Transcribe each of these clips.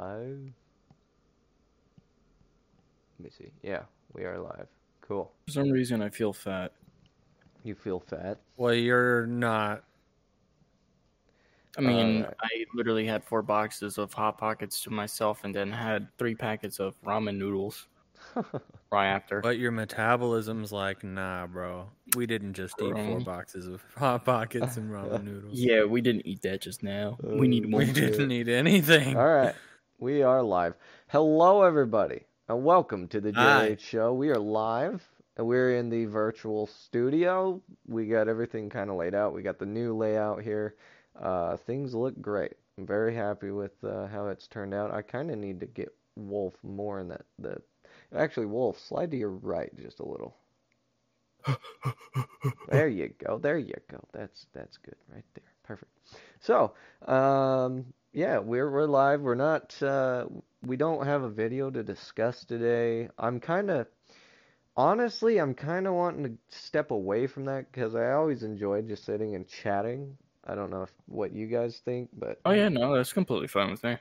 live? Let me see. Yeah, we are live. Cool. For some reason, I feel fat. You feel fat? Well, you're not. I mean, Uh, I literally had four boxes of hot pockets to myself, and then had three packets of ramen noodles right after. But your metabolism's like, nah, bro. We didn't just eat four boxes of hot pockets and ramen noodles. Yeah, we didn't eat that just now. we need Uh, more. We didn't eat anything. All right, we are live. Hello, everybody, and welcome to the Hi. JH Show. We are live, and we're in the virtual studio. We got everything kind of laid out. We got the new layout here. Uh, things look great. I'm very happy with uh, how it's turned out. I kind of need to get Wolf more in that. The actually, Wolf, slide to your right just a little. There you go. There you go. That's that's good right there. Perfect. So, um, yeah, we're we're live. We're not. Uh, we don't have a video to discuss today. I'm kind of, honestly, I'm kind of wanting to step away from that because I always enjoy just sitting and chatting. I don't know if, what you guys think, but Oh yeah, no, that's completely fine with me.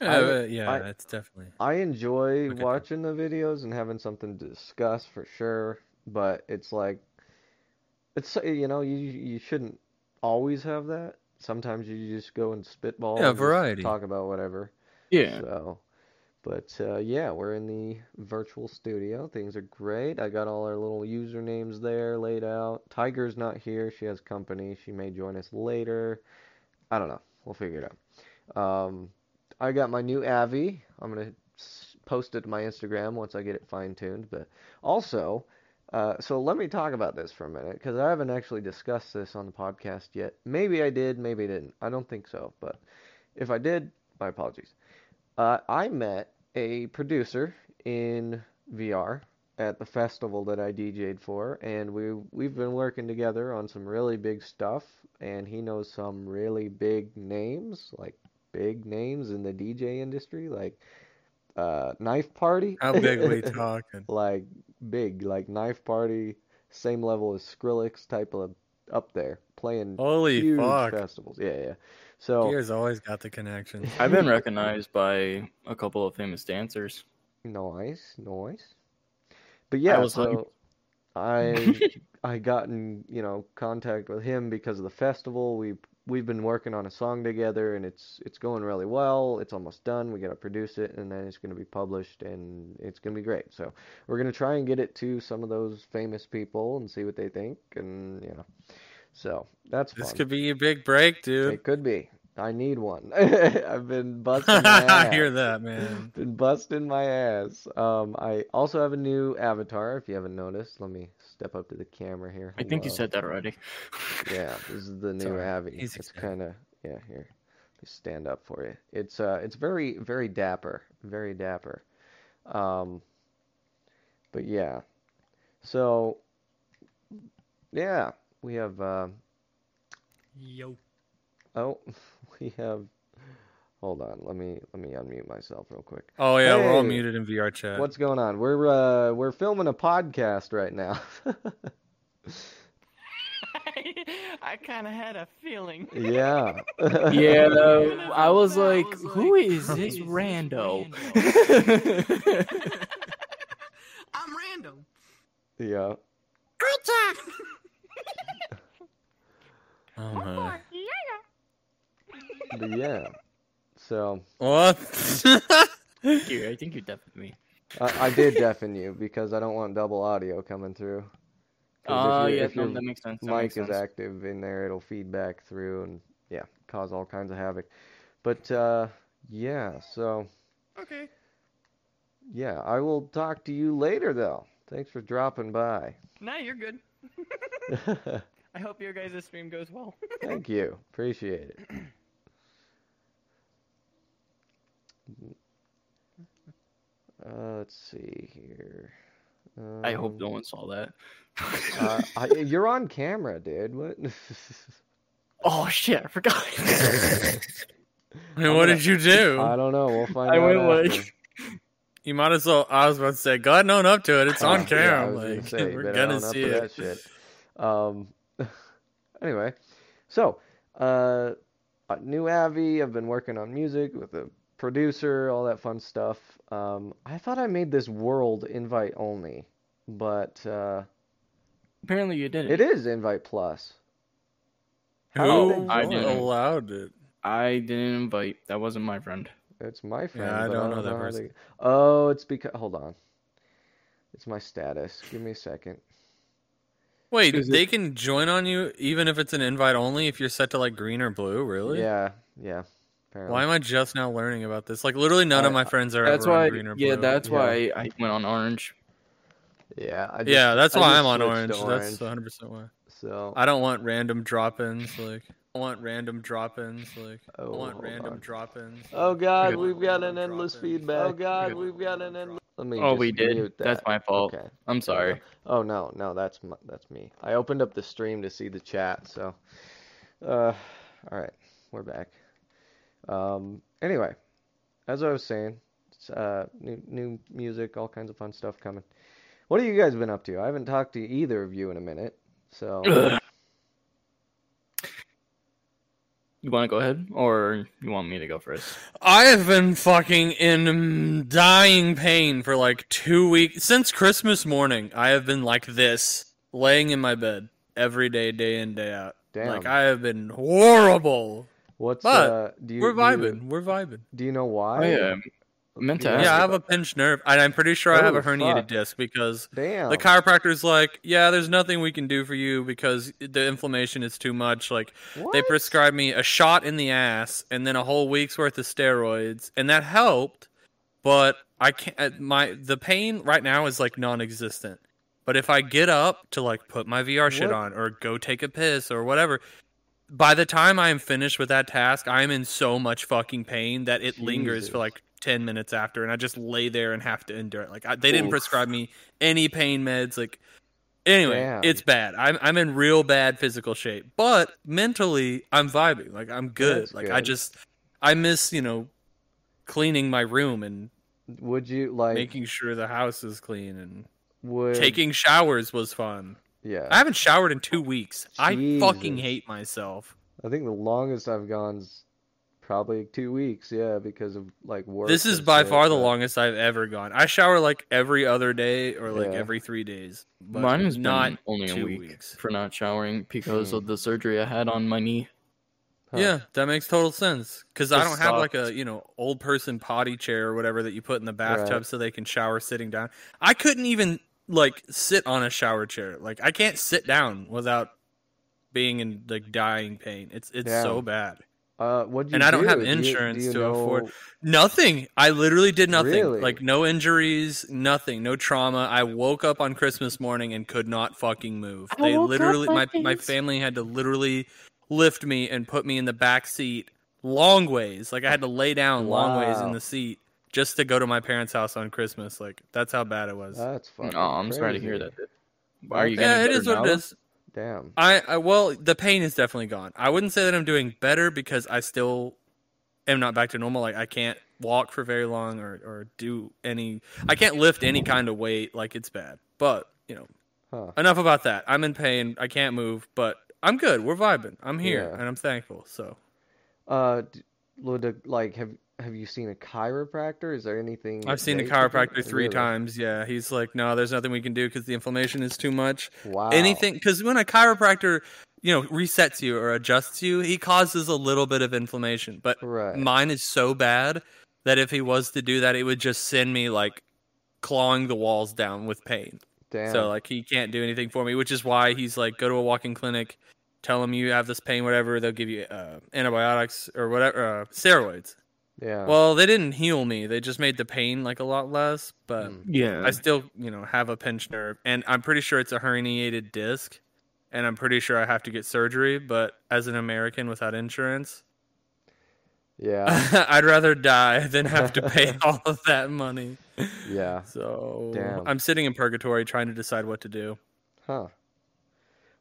Yeah, I- but yeah, I- it's definitely. I enjoy Okay. watching the videos and having something to discuss for sure, but it's like it's you know, you you shouldn't always have that. Sometimes you just go and spitball Yeah, and variety. talk about whatever. Yeah, So, but uh, yeah, we're in the virtual studio. Things are great. I got all our little usernames there laid out. Tiger's not here. She has company. She may join us later. I don't know. We'll figure it out. Um, I got my new Avi. I'm gonna post it to my Instagram once I get it fine tuned. But also, uh, so let me talk about this for a minute because I haven't actually discussed this on the podcast yet. Maybe I did, maybe I didn't. I don't think so. But if I did, my apologies. Uh, I met a producer in VR at the festival that I DJ'd for, and we we've been working together on some really big stuff. And he knows some really big names, like big names in the DJ industry, like uh, Knife Party. How big we talking? like big, like Knife Party, same level as Skrillex type of up there, playing Holy huge fuck! festivals. Yeah, yeah. So Gear's always got the connections. I've been recognized by a couple of famous dancers. Nice, nice. But yeah, was so like- I I got in, you know, contact with him because of the festival. We we've been working on a song together and it's it's going really well. It's almost done. We got to produce it and then it's going to be published and it's going to be great. So, we're going to try and get it to some of those famous people and see what they think and, you know. So, that's This fun. could be a big break, dude. It could be. I need one. I've been busting my I hear that, man. Been busting my ass. Um, I also have a new avatar. If you haven't noticed, let me step up to the camera here. I think you said that already. Yeah, this is the new Sorry, Avi. he's It's kind of yeah. Here, let me stand up for you. It's uh, it's very very dapper, very dapper. Um, but yeah, so yeah, we have uh, Yo. oh, we have. Hold on, let me let me unmute myself real quick. Oh yeah, we're all muted in VR chat. What's going on? We're uh we're filming a podcast right now. I kind of had a feeling. yeah. Yeah, Even if I was I like, was who like, is this is this rando? I'm random. Yeah. Oh my. But yeah. So What? Here, I think you're definitely me. I, I did deafen you because I don't want double audio coming through. Oh, if, yeah, if no, your that makes sense. That mic makes is sense. active in there, it'll feed back through and yeah, cause all kinds of havoc. But uh yeah, so Okay. yeah, I will talk to you later though. Thanks for dropping by. Nah, you're good. I hope your guys' stream goes well. Thank you. Appreciate it. Uh, let's see here. I hope Um, no one saw that. uh, I, you're on camera, dude. What? oh shit, I forgot. I mean, what did you do? I don't know. We'll find I out went after. like, You might as well. I was about to say, go ahead and own up to it. It's on yeah, I camera. was gonna like say, we're gonna see it. that shit. Um. Anyway, so uh, uh, new Avi. I've been working on music with a producer, all that fun stuff. Um, I thought I made this world invite only, but uh, Apparently you did it is invite plus. How Who did I didn't. allowed it? I didn't invite. That wasn't my friend. It's my friend. I but don't know that how person. they- Oh, it's because. Hold on. It's my status. Give me a second. Wait, Is they it- can join on you even if it's an invite only if you're set to like green or blue, really? Yeah, yeah. Apparently. Why am I just now learning about this? Like literally none of my friends are That's ever on why. green or Yeah, blue. that's Yeah. why I went on orange. Yeah, I just, yeah, that's I why just I'm on switched orange. That's 100 percent why. So I don't want random drop-ins. Like I want random drop-ins. Like I Oh, want random drop-ins. Oh God, we've got an endless feedback. Oh God, we've got an endless. Let me. Oh, we did. mute That's my fault. Okay. I'm sorry. Oh no, no, that's my, that's me. I opened up the stream to see the chat, so. Uh, all right, we're back. Um, anyway, as I was saying, it's, uh, new new music, all kinds of fun stuff coming. What have you guys been up to? I haven't talked to either of you in a minute, so. You want to go ahead, or you want me to go first? I have been fucking in dying pain for like two weeks since Christmas morning. I have been like this, laying in my bed every day, day in, day out. Damn. Like I have been horrible. What's But uh? Do you We're do you- vibing. We're vibing. Do you know why? I um, meant to Yeah. ask. I have a pinched nerve, and I'm pretty sure I have Oh, a herniated fuck. disc because Damn. the chiropractor's like, yeah, there's nothing we can do for you because the inflammation is too much. Like they prescribed me a shot in the ass and then a whole week's worth of steroids, and that helped. But I can't. uh, My the pain right now is like non-existent. But if I get up to like put my VR shit What? on or go take a piss or whatever, by the time I am finished with that task, I am in so much fucking pain that it lingers for like 10 minutes after and I just lay there and have to endure it. Like I, they didn't Oof. prescribe me any pain meds like anyway, Damn. it's bad. I'm I'm in real bad physical shape, but mentally I'm vibing. Like I'm good. That's like I just I miss, you know, cleaning my room and Would you like? making sure the house is clean and would taking showers was fun. Yeah. I haven't showered in 2 weeks. I fucking hate myself. I think the longest I've gone's probably two weeks. Yeah, because of like work. This is by far the longest I've ever gone. I shower like every other day or like Yeah. every three days. But Mine has not been only a two week weeks. for not showering because Hmm. of the surgery I had on my knee. Huh. Yeah, that makes total sense. Because I don't have like a you know old person potty chair or whatever that you put in the bathtub Right. so they can shower sitting down. I couldn't even like sit on a shower chair. Like I can't sit down without being in like dying pain. It's it's so bad. Uh, what you And I don't do? have Do you- do insurance you to know- afford- Nothing. I literally did nothing. Really? Like no injuries, nothing, no trauma. I woke up on Christmas morning and could not fucking move. I they woke up literally my like my family had to literally lift me and put me in the back seat long ways. Like I had to lay down long ways in the seat just to go to my parents' house on Christmas. Like that's how bad it was. That's fucking. Oh, I'm sorry to hear crazy. that. Are you yeah, it is better what it now? is. Damn. I, I well, the pain is definitely gone. I wouldn't say that I'm doing better because I still am not back to normal. Like I can't walk for very long or or do any. I can't lift any kind of weight. Like it's bad. But you know, Huh. enough about that. I'm in pain. I can't move, but I'm good. We're vibing. I'm here Yeah. and I'm thankful. So Uh, d- like have have you seen a chiropractor? Is there anything? I've seen a they can do? chiropractor three Really? times. Yeah, he's like, no, there's nothing we can do because the inflammation is too much. Wow. anything because when a chiropractor you know resets you or adjusts you he causes a little bit of inflammation but Right. mine is so bad that if he was to do that it would just send me like clawing the walls down with pain Damn. so like he can't do anything for me which is why he's like go to a walking clinic tell them you have this pain whatever they'll give you uh, antibiotics or whatever uh, steroids yeah. well they didn't heal me they just made the pain like a lot less but Mm. Yeah. I still, you know, have a pinched nerve, and I'm pretty sure it's a herniated disc, and I'm pretty sure I have to get surgery. But as an American without insurance, yeah. I'd rather die than have to pay all of that money. Yeah. So Damn. I'm sitting in purgatory trying to decide what to do. Huh.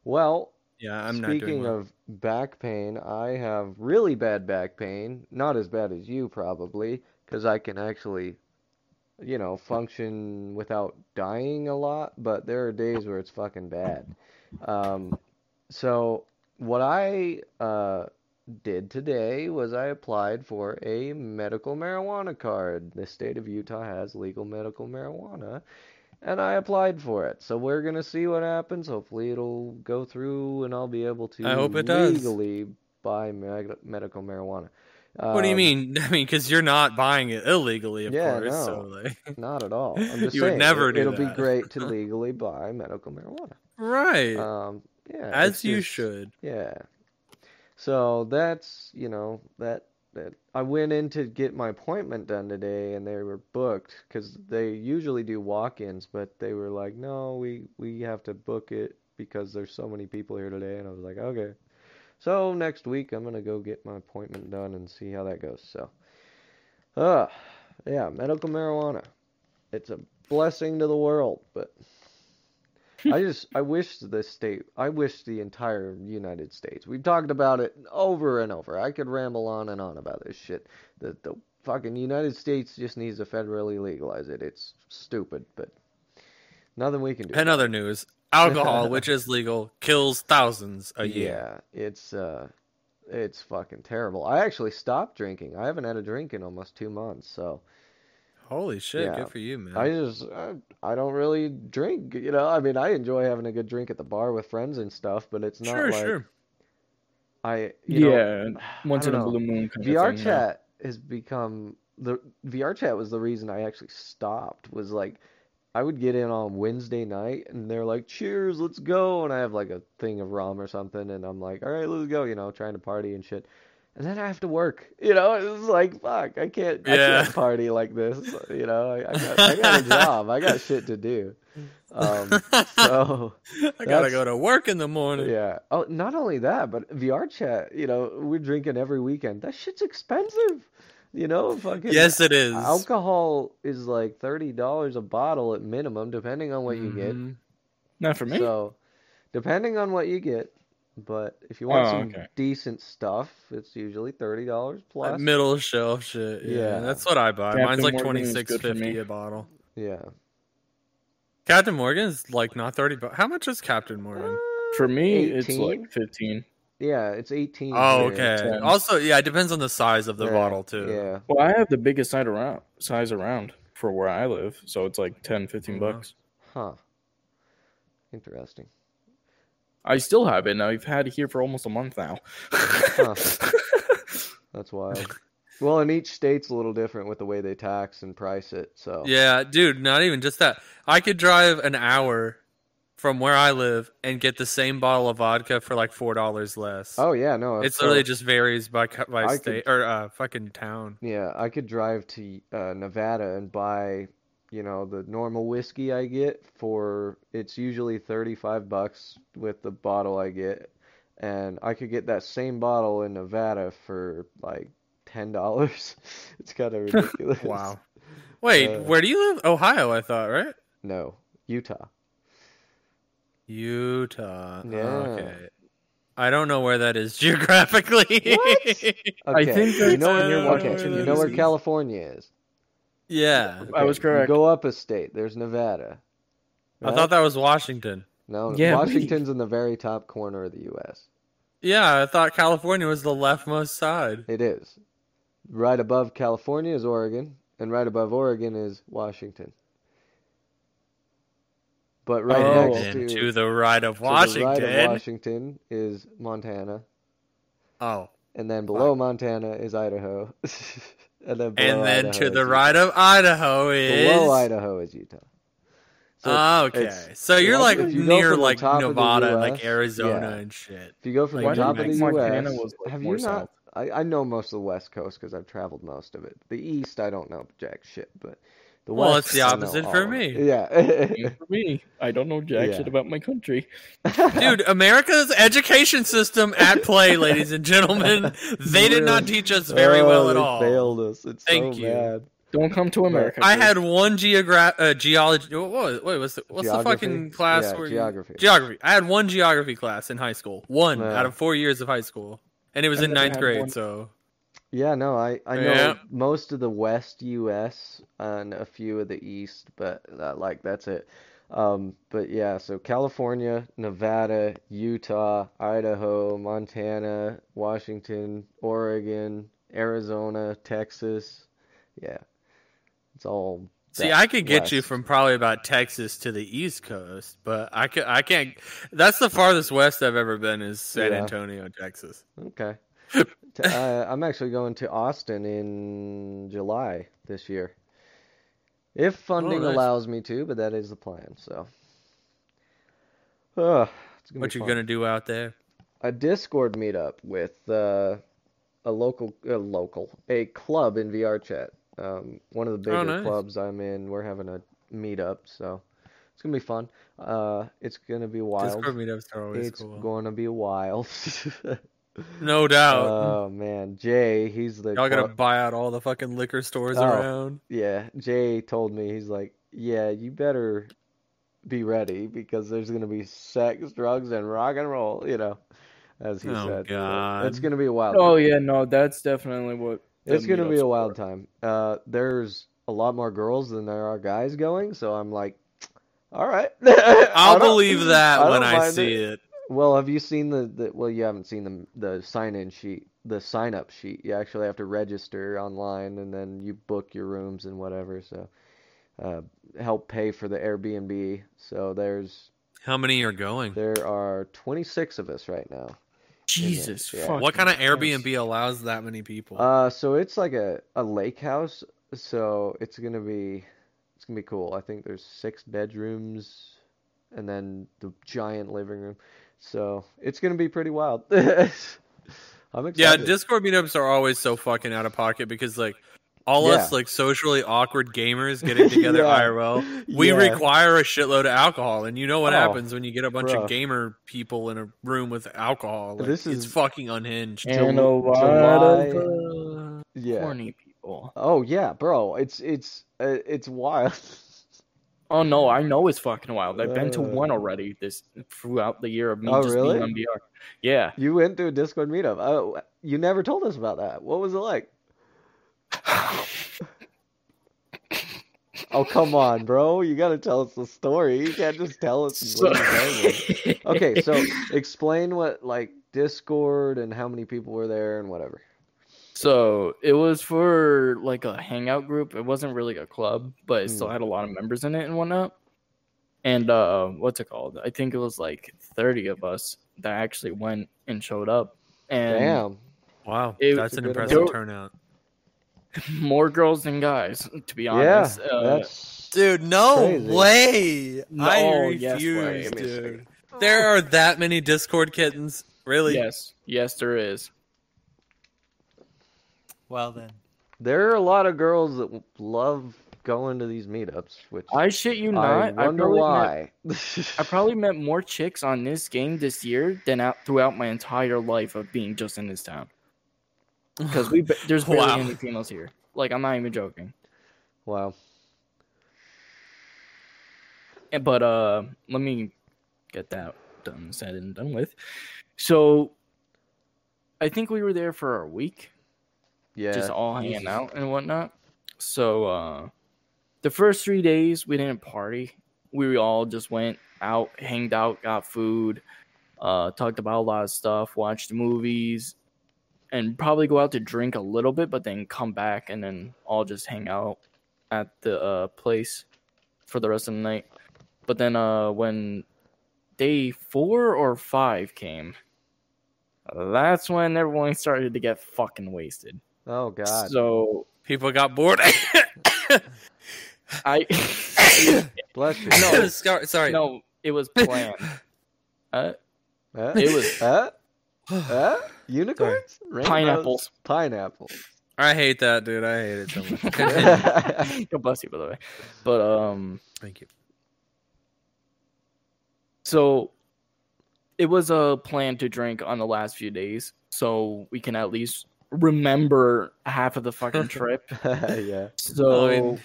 Well, Yeah, I'm not doing speaking well. of back pain, I have really bad back pain. Not as bad as you probably, because I can actually, you know, function without dying a lot. But there are days where it's fucking bad. Um, so what I uh did today was I applied for a medical marijuana card. The state of Utah has legal medical marijuana, and I applied for it. So we're gonna see what happens. Hopefully it'll go through, and I'll be able to I hope it does. legally buy meg- medical marijuana. What do you Um, mean? I mean, because you're not buying it illegally, of Yeah, course. no. So like, Not at all. I'm just You would never it, do It'll be great to legally buy medical marijuana. right, Um, yeah, as you just- should. Yeah. So that's, you know, that that I went in to get my appointment done today and they were booked because they usually do walk-ins, but they were like, "No, we we have to book it because there's so many people here today." And I was like, "Okay." So next week I'm gonna go get my appointment done and see how that goes. So, uh, yeah, medical marijuana. It's a blessing to the world, but I just I wish the state I wish the entire United States. We've talked about it over and over. I could ramble on and on about this shit. The the fucking United States just needs to federally legalize it. It's stupid, but nothing we can do. And other news: alcohol, which is legal, kills thousands a year. Yeah, it's uh it's fucking terrible. I actually stopped drinking. I haven't had a drink in almost 2 months, so Holy shit! Yeah. Good for you, man. I just I, I don't really drink, you know. I mean, I enjoy having a good drink at the bar with friends and stuff, but it's not sure, like sure. I you know, yeah, once I in a blue moon kind of VR thing. yeah. chat has become the VR chat was the reason I actually stopped. Was like I would get in on Wednesday night and they're like, "Cheers, let's go," and I have like a thing of rum or something, and I'm like, "All right, let's go," you know, trying to party and shit. And then I have to work, you know. It's like fuck, I can't, I can't party like this, you know. I, I got, I got a job, I got shit to do. Um, so I gotta go to work in the morning. yeah. Oh, not only that, but VR chat, you know, we're drinking every weekend. That shit's expensive. You know, fucking Yes, it is. alcohol is like thirty dollars a bottle at minimum, depending on what you get. Mhm. Not for me. So, depending on what you get, but if you want Oh, some okay. decent stuff, it's usually thirty dollars Like plus. middle shelf shit. Yeah, Yeah. that's what I buy. Captain Mine's like Morgan twenty is six good for fifty a bottle. yeah. Captain Morgan is like not thirty. But how much is Captain Morgan? For me, it's like 15. Yeah, it's eighteen. Oh, okay. ten. Also, yeah, it depends on the size of the Yeah, bottle too. Yeah. Well, I have the biggest size around, size around for where I live, so it's like 10, 15 Mhm. bucks. Huh. Interesting. I still have it, and I've had it here for almost a month now. That's wild. Well, and each state's a little different with the way they tax and price it. So Yeah, dude, not even just that. I could drive an hour from where I live and get the same bottle of vodka for like four dollars less. Oh yeah, no. it's so- literally just varies by by I state or uh, fucking town. Yeah, I could drive to uh, Nevada and buy, you know, the normal whiskey I get for it's usually 35 bucks with the bottle I get, and I could get that same bottle in Nevada for like $10. It's kind of ridiculous. Wow. Wait, Uh, where do you live? Ohio, I thought, right? No, Utah. Utah. Yeah. Okay. I don't know where that is geographically. I Okay, think you that's know, near okay, Washington, you know where California is. Yeah. I was Okay, correct. You go up a state. There's Nevada. I thought that was Washington. No, Yeah, but- Washington's in the very top corner of the U.S. Yeah, I thought California was the leftmost side. It is. Right above California is Oregon, and right above Oregon is Washington. But right Oh. next to, to the right of to the right of Washington. Washington is Montana, Oh. and then below Montana is Idaho, and then And then Idaho to is the Utah. right of Idaho is below Idaho is Utah. So Oh, okay. So you're like you near like top of the Nevada and like Arizona yeah. and shit. If you go from Like, the why top of the think U.S., was, like, have you not? south? I, I know most of the West Coast because I've traveled most of it. The East, I don't know jack shit, but the Well, West, it's the opposite for me. Yeah. For me, I don't know jack Yeah. shit about my country. Dude, America's education system at play, ladies and gentlemen. They did not teach us very Oh, well at they all. Failed us. It's Thank so you. bad. Don't come to America. I please. had one geogra- uh, geology. What was, wait, what's the, what's the fucking class? Yeah, where you- geography. Geography. I had one geography class in high school. One Yeah. out of four years of high school, and it was I in ninth grade. one. So Yeah, no, I I know Yeah. most of the West U.S. and a few of the East, but uh, like that's it. Um, but yeah, so California, Nevada, Utah, Idaho, Montana, Washington, Oregon, Arizona, Texas. Yeah. It's all See, I could get you from probably about Texas to the East Coast, but I can I can't. That's the farthest west I've ever been is San Yeah. Antonio, Texas. Okay. Uh, I'm actually going to Austin in July this year. If funding nice. allows me to, but that is the plan, so. Uh, What be you fun. gonna do out there? A Discord meetup with uh, a local, uh, local, a club in VR chat. Um, one of the bigger Oh, nice. clubs I'm in. We're having a meetup, so it's gonna be fun. Uh, it's gonna be wild. Discord meetups are always It's cool. gonna be wild. no doubt. Oh man, Jay, he's the Y'all gotta club- buy out all the fucking liquor stores Oh. around. yeah. Jay told me he's like, yeah, you better be ready because there's gonna be sex, drugs, and rock and roll. You know, as he Oh, said. So God. it's gonna be a wild. Oh yeah, no, that's definitely what. it's gonna be a wild for. time. Uh, there's a lot more girls than there are guys going, so I'm like, all right. I I'll believe that I when I see it. it. Well, have you seen the, the well, you haven't seen the the sign-in sheet, the sign-up sheet. You actually have to register online and then you book your rooms and whatever. So, uh, help pay for the Airbnb. So there's How many are going? there are 26 of us right now. Jesus, Yeah. fucking What kind of Christ. Airbnb allows that many people? Uh, so it's like a a lake house. So it's gonna be it's gonna be cool. I think there's six bedrooms and then the giant living room. So it's gonna be pretty wild. I'm excited. yeah. Discord meetups are always so fucking out of pocket because like all us like socially awkward gamers getting together Yeah. IRL, we Yeah. require a shitload of alcohol, and you know what Oh, happens when you get a bunch bruh. of gamer people in a room with alcohol. Like, This it's is- fucking unhinged. and a lot of Yeah. horny people. Oh yeah, bro. It's it's uh, it's wild. Oh no, I know it's fucking wild. I've been to Uh. one already this throughout the year of me Oh, just really? being VR. Yeah. You went to a Discord meetup. Oh, you never told us about that. What was it like? Oh come on, bro. You gotta tell us the story. You can't just tell us. So- what you told us. Okay, so explain what like Discord and how many people were there and whatever. So it was for like a hangout group. It wasn't really a club, but it still Hmm. had a lot of members in it and whatnot. And uh, what's it called? I think it was like thirty of us that actually went and showed up. And Damn. Wow, It- that's an impressive amount. turnout. more girls than guys, to be Yeah, honest. Uh, that's Dude, no Crazy. way. No, I yes refuse, way. Let me see. dude. There are that many Discord kittens. Really? yes, yes, there is. Well then. there are a lot of girls that love going to these meetups, which I shit you not. I not. wonder probably why. Met, I probably met more chicks on this game this year than out throughout my entire life of being just in this town. Because we there's barely Wow. any females here. Like I'm not even joking. wow. And- But uh, let me get that done, said and done with. So, I think we were there for a week, Yeah. just all hanging Jesus. out and whatnot. So, uh, the first three days we didn't party. We all just went out, hanged out, got food, uh, talked about a lot of stuff, watched movies, and probably go out to drink a little bit, but then come back and then all just hang out at the uh, place for the rest of the night. But then uh, when day four or five came, that's when everyone started to get fucking wasted. Oh God. So People got bored. I Bless you. No. sorry. sorry. no, it was planned. Uh, Huh? it was Huh? Huh? Unicorns? Pineapples. Pineapples. I hate that, dude. I hate it so much. God bless you, by the way. But um, Thank you. so it was a plan to drink on the last few days, so we can at least remember half of the fucking trip. yeah. So I mean,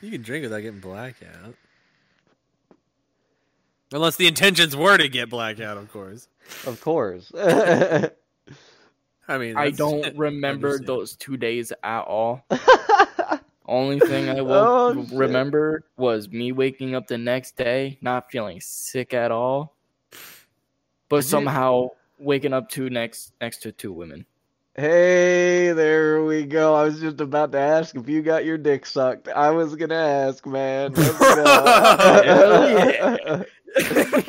You can drink without getting blackout. Unless the intentions were to get blackout, of course. Of course. I mean, I don't remember those two days at all. Only thing I will Oh, shit. remember was me waking up the next day not feeling sick at all, but somehow waking up to next next to two women. Hey, there we go. I was just about to ask if you got your dick sucked. I was gonna ask, man. Go.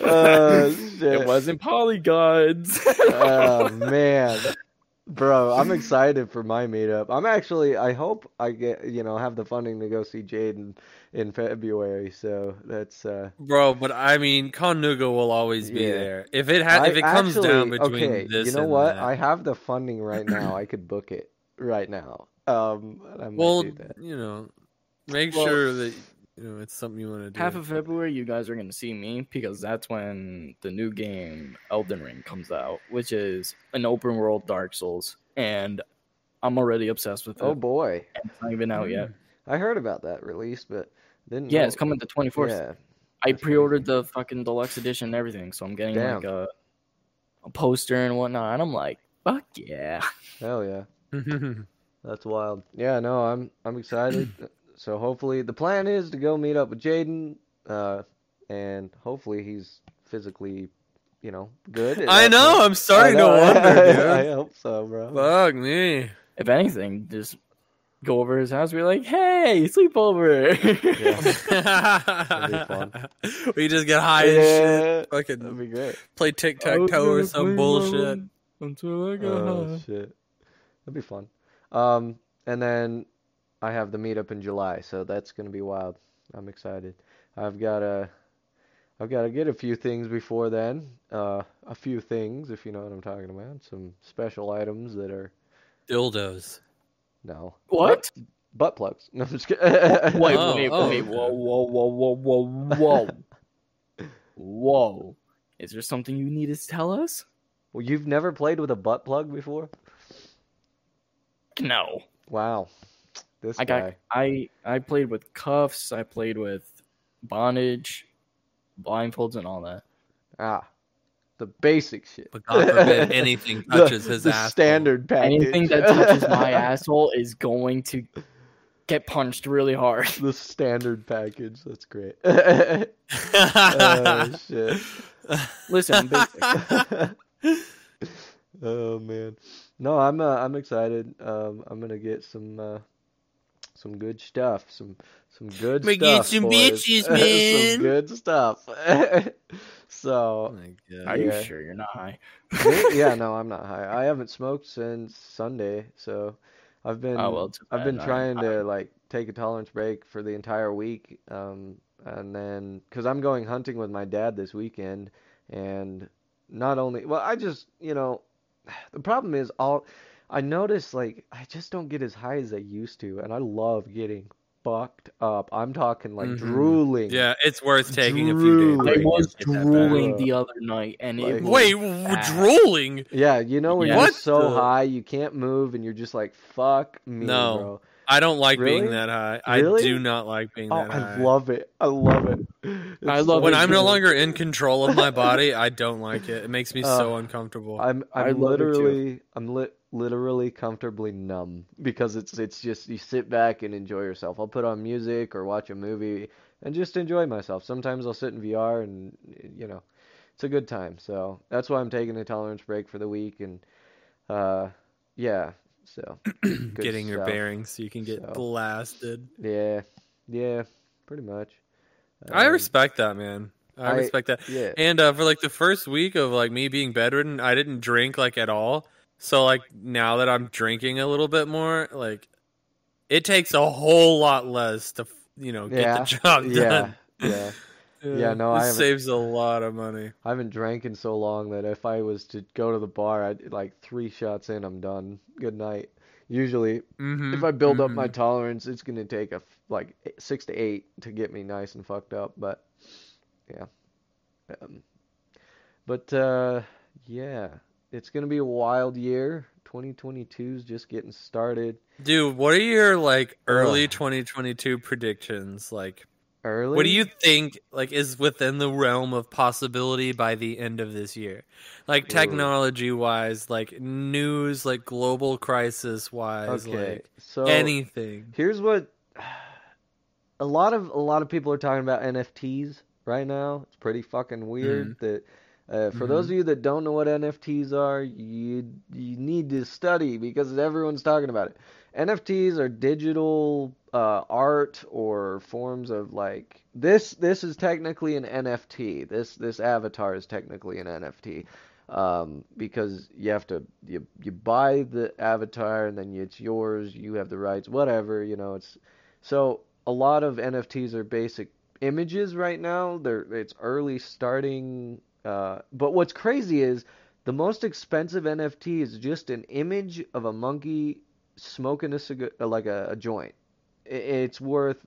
oh shit. It wasn't polygons. oh man bro i'm excited for my meetup i'm actually i hope i get you know have the funding to go see jaden in february so that's uh Bro, but I mean, Conuga will always be Yeah. there. If it ha- if it comes down between okay this you know what that. i have the funding right now i could book it right now um and I might well, do that. you know, make Well- sure that you know it's something you want to do. Half of February, you guys are gonna see me because that's when the new game Elden Ring comes out, which is an open world Dark Souls, and I'm already obsessed with it. oh boy It's not even out hmm. yet. i heard about that release but didn't Yeah, know- it's coming the 24th. yeah I pre-ordered the fucking deluxe edition and everything, so I'm getting Damn. like a, a poster and whatnot. And I'm like, fuck yeah! hell yeah That's wild. Yeah, no, I'm I'm excited. So hopefully the plan is to go meet up with Jaden, uh, and hopefully he's physically, you know, good. I know. point. I'm starting know, to wonder, I dude. hope so, bro. Fuck me. If anything, just go over his house. Be like, hey, sleepover. be fun. we just get high as shit. Fucking That'd be great. play tic tac toe or some bullshit. Until I got Oh high. shit, that'd be fun. Um, and then I have the meetup in July, so that's gonna be wild. I'm excited. I've got to, I've got to get a few things before then. Uh, a few things, if you know what I'm talking about. Some special items that are Dildos. no What? butt plugs. No, I'm just kidding. Wait, Oh, wait, oh, wait, whoa, whoa, whoa, whoa, whoa, whoa, whoa! Is there something you need to tell us? Well, you've never played with a butt plug before? No, Wow, this I guy. got, I, I played with cuffs. I played with bondage, blindfolds, and all that. Ah, the basic shit. But God forbid anything The- touches his ass. the asshole. standard package. Anything that touches my asshole is going to get punched really hard. the standard package. That's great. oh shit. Listen, I'm basic. oh man. No, I'm uh, I'm excited. Um, I'm gonna get some uh, some good stuff. Some some good We get stuff. some boys. bitches, man. some good stuff. Oh so my Are God. you Yeah. sure you're not high? yeah, no, I'm not high. I haven't smoked since Sunday, so I've been Oh, well, I've been trying I- to like take a tolerance break for the entire week, um, and then because I'm going hunting with my dad this weekend, and not only well, I just you know, the problem is all I notice like I just don't get as high as I used to, and I love getting fucked up. I'm talking like Mhm. drooling. Yeah, it's worth taking a few days. I was Get that back. drooling the other night, and it Like- was Wait, bad. drooling? Yeah, you know when Yeah. you're What so the- high you can't move and you're just like fuck me, No. bro. I don't like Really? being that high. Really? I do not like being Oh, that high. I love it. I love it. I love so when it I'm no longer in control of my body, I don't like it. It makes me so uncomfortable. I'm I I'm love it too. literally I'm lit literally comfortably numb because it's it's just you sit back and enjoy yourself. I'll put on music or watch a movie and just enjoy myself. Sometimes I'll sit in VR and you know, it's a good time. So that's why I'm taking a tolerance break for the week and uh yeah, so Getting your bearings so you can get So. blasted. Yeah. Yeah, pretty much. I Um, respect that, man. I, I- respect that. Yeah. And uh, for like the first week of like me being bedridden, I didn't drink like at all. So like now that I'm drinking a little bit more, like it takes a whole lot less to you know get Yeah, the job Yeah. done. Yeah. Yeah, no, it I saves a lot of money. I haven't drank in so long that if I was to go to the bar, I'd like three shots in, I'm done. Good night. Usually, Mm-hmm. if I build up my tolerance, it's gonna take a like six to eight to get me nice and fucked up. But yeah, um, but uh, yeah, it's gonna be a wild year. 2022 is just getting started dude, what are your like early Ugh. 2022 predictions? Like, early. what do you think like is within the realm of possibility by the end of this year? Like technology wise, like news, like global crisis wise, Okay, like so anything. Here's what a lot of a lot of people are talking about NFTs right now. It's pretty fucking weird mm. that uh, for those of you that don't know what NFTs are, you you need to study because everyone's talking about it. NFTs are digital uh, art or forms of like this. This is technically an NFT. This this avatar is technically an NFT um, because you have to you you buy the avatar and then it's yours. You have the rights, whatever you know. It's so a lot of NFTs are basic images right now. They're it's early starting. Uh, but what's crazy is the most expensive NFT is just an image of a monkey smoking a cigar, like a, a joint. It's worth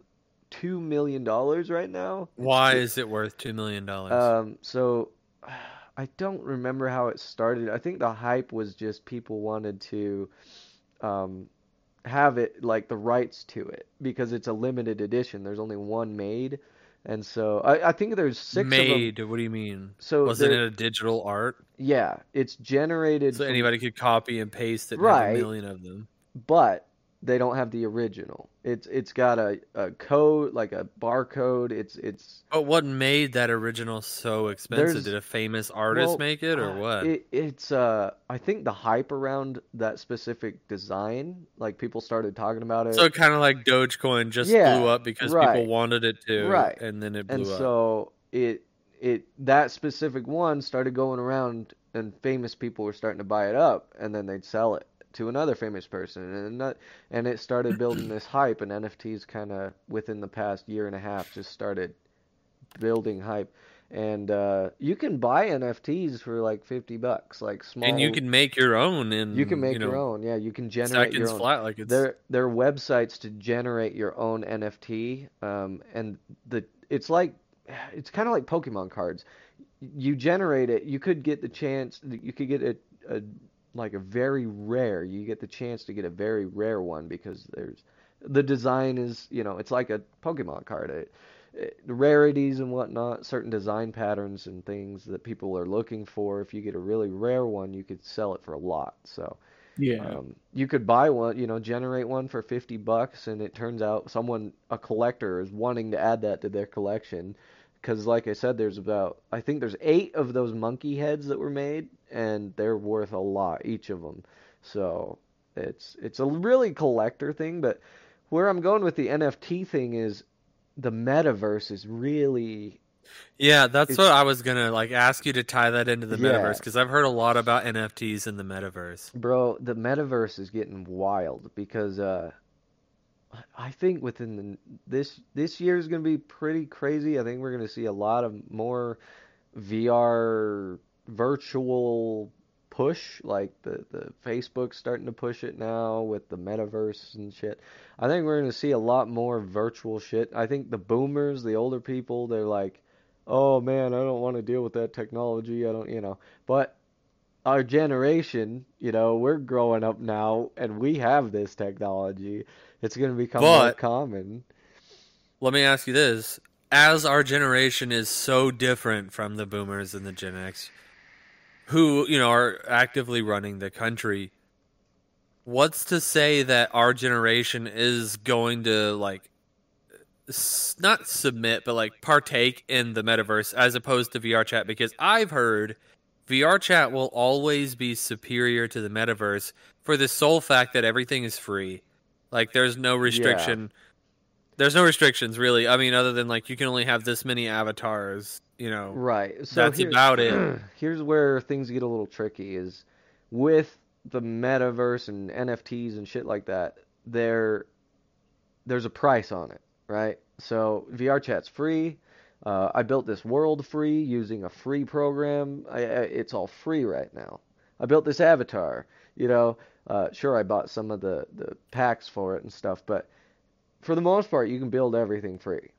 two million dollars right now. Why is it worth two million dollars? Um, so I don't remember how it started. I think the hype was just people wanted to um, have it like the rights to it because it's a limited edition. There's only one made, and so I, I think there's six. Made? What do you mean? So Wasn't it a digital art? Yeah, it's generated So from- anybody could copy and paste it. Right. A million of them. but they don't have the original. It's it's got a, a code like a barcode. It's it's But what made that original so expensive? Did a famous artist well, make it, or what? It, it's uh I think the hype around that specific design, like people started talking about it. so kind of like Dogecoin just Yeah, blew up because right. people wanted it to, Right. and then it blew and up. so it it that specific one started going around and famous people were starting to buy it up and then they'd sell it to another famous person and not, and it started building this hype and NFTs kind of within the past year and a half just started building hype and uh, you can buy NFTs for like 50 bucks like small and you can make your own, and you can make know, your own yeah you can generate your own flat. Like it's there there are websites to generate your own NFT, um, and the it's like it's kind of like Pokemon cards. You generate it, you could get the chance, you could get a, a like a very rare. You get the chance to get a very rare one because there's the design is you know it's like a Pokemon card. It, it, the rarities and whatnot, certain design patterns and things that people are looking for. If you get a really rare one, you could sell it for a lot. So. Yeah. Um, you could buy one, you know, generate one for 50 bucks, and it turns out someone, a collector, is wanting to add that to their collection. Because, like I said, there's about, I think there's eight of those monkey heads that were made, and they're worth a lot, each of them. So it's it's a really collector thing. But where I'm going with the NFT thing is the metaverse is really yeah. That's what I was gonna like ask you to tie that into the Yeah. metaverse because I've heard a lot about NFTs in the metaverse. Bro, the metaverse is getting wild because uh I think within the, this this year is going to be pretty crazy. I think we're going to see a lot of more VR virtual push like the the Facebook's starting to push it now with the metaverse and shit. I think we're going to see a lot more virtual shit. I think the boomers, the older people, they're like, "Oh man, I don't want to deal with that technology. I don't, you know." But our generation, you know, we're growing up now and we have this technology. It's going to become more common. Let me ask you this: as our generation is so different from the boomers and the Gen X, who you know are actively running the country, what's to say that our generation is going to like not submit but like partake in the metaverse as opposed to VR chat? Because I've heard VR chat will always be superior to the metaverse for the sole fact that everything is free. Like there's no restriction. There's no restrictions really. I mean, other than like you can only have this many avatars. You know, Right. So That's about it. Here's where things get a little tricky is with the metaverse and NFTs and shit like that, there there's a price on it, right? So VR chat's free. Uh, I built this world free using a free program. I, I, it's all free right now. I built this avatar. You know, uh, sure I bought some of the the packs for it and stuff, but for the most part, you can build everything free.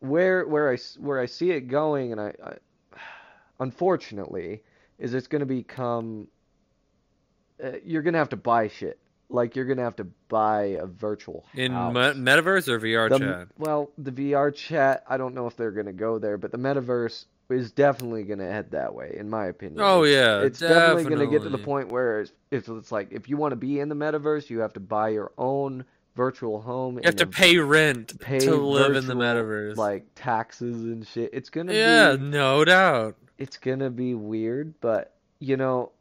Where where I where I see it going, and I, I unfortunately, is it's going to become uh, you're going to have to buy shit. Like you're going to have to buy a virtual in house. me- metaverse or VR The- chat. Well, the VR chat, I don't know if they're going to go there, but the metaverse is definitely going to head that way, in my opinion. Oh yeah, it's definitely going to get to the point where it's, if it's like if you want to be in the metaverse, you have to buy your own virtual home. You have to pay rent pay to live in the metaverse. like taxes and shit. It's gonna yeah, be no doubt. it's gonna be weird, but you know,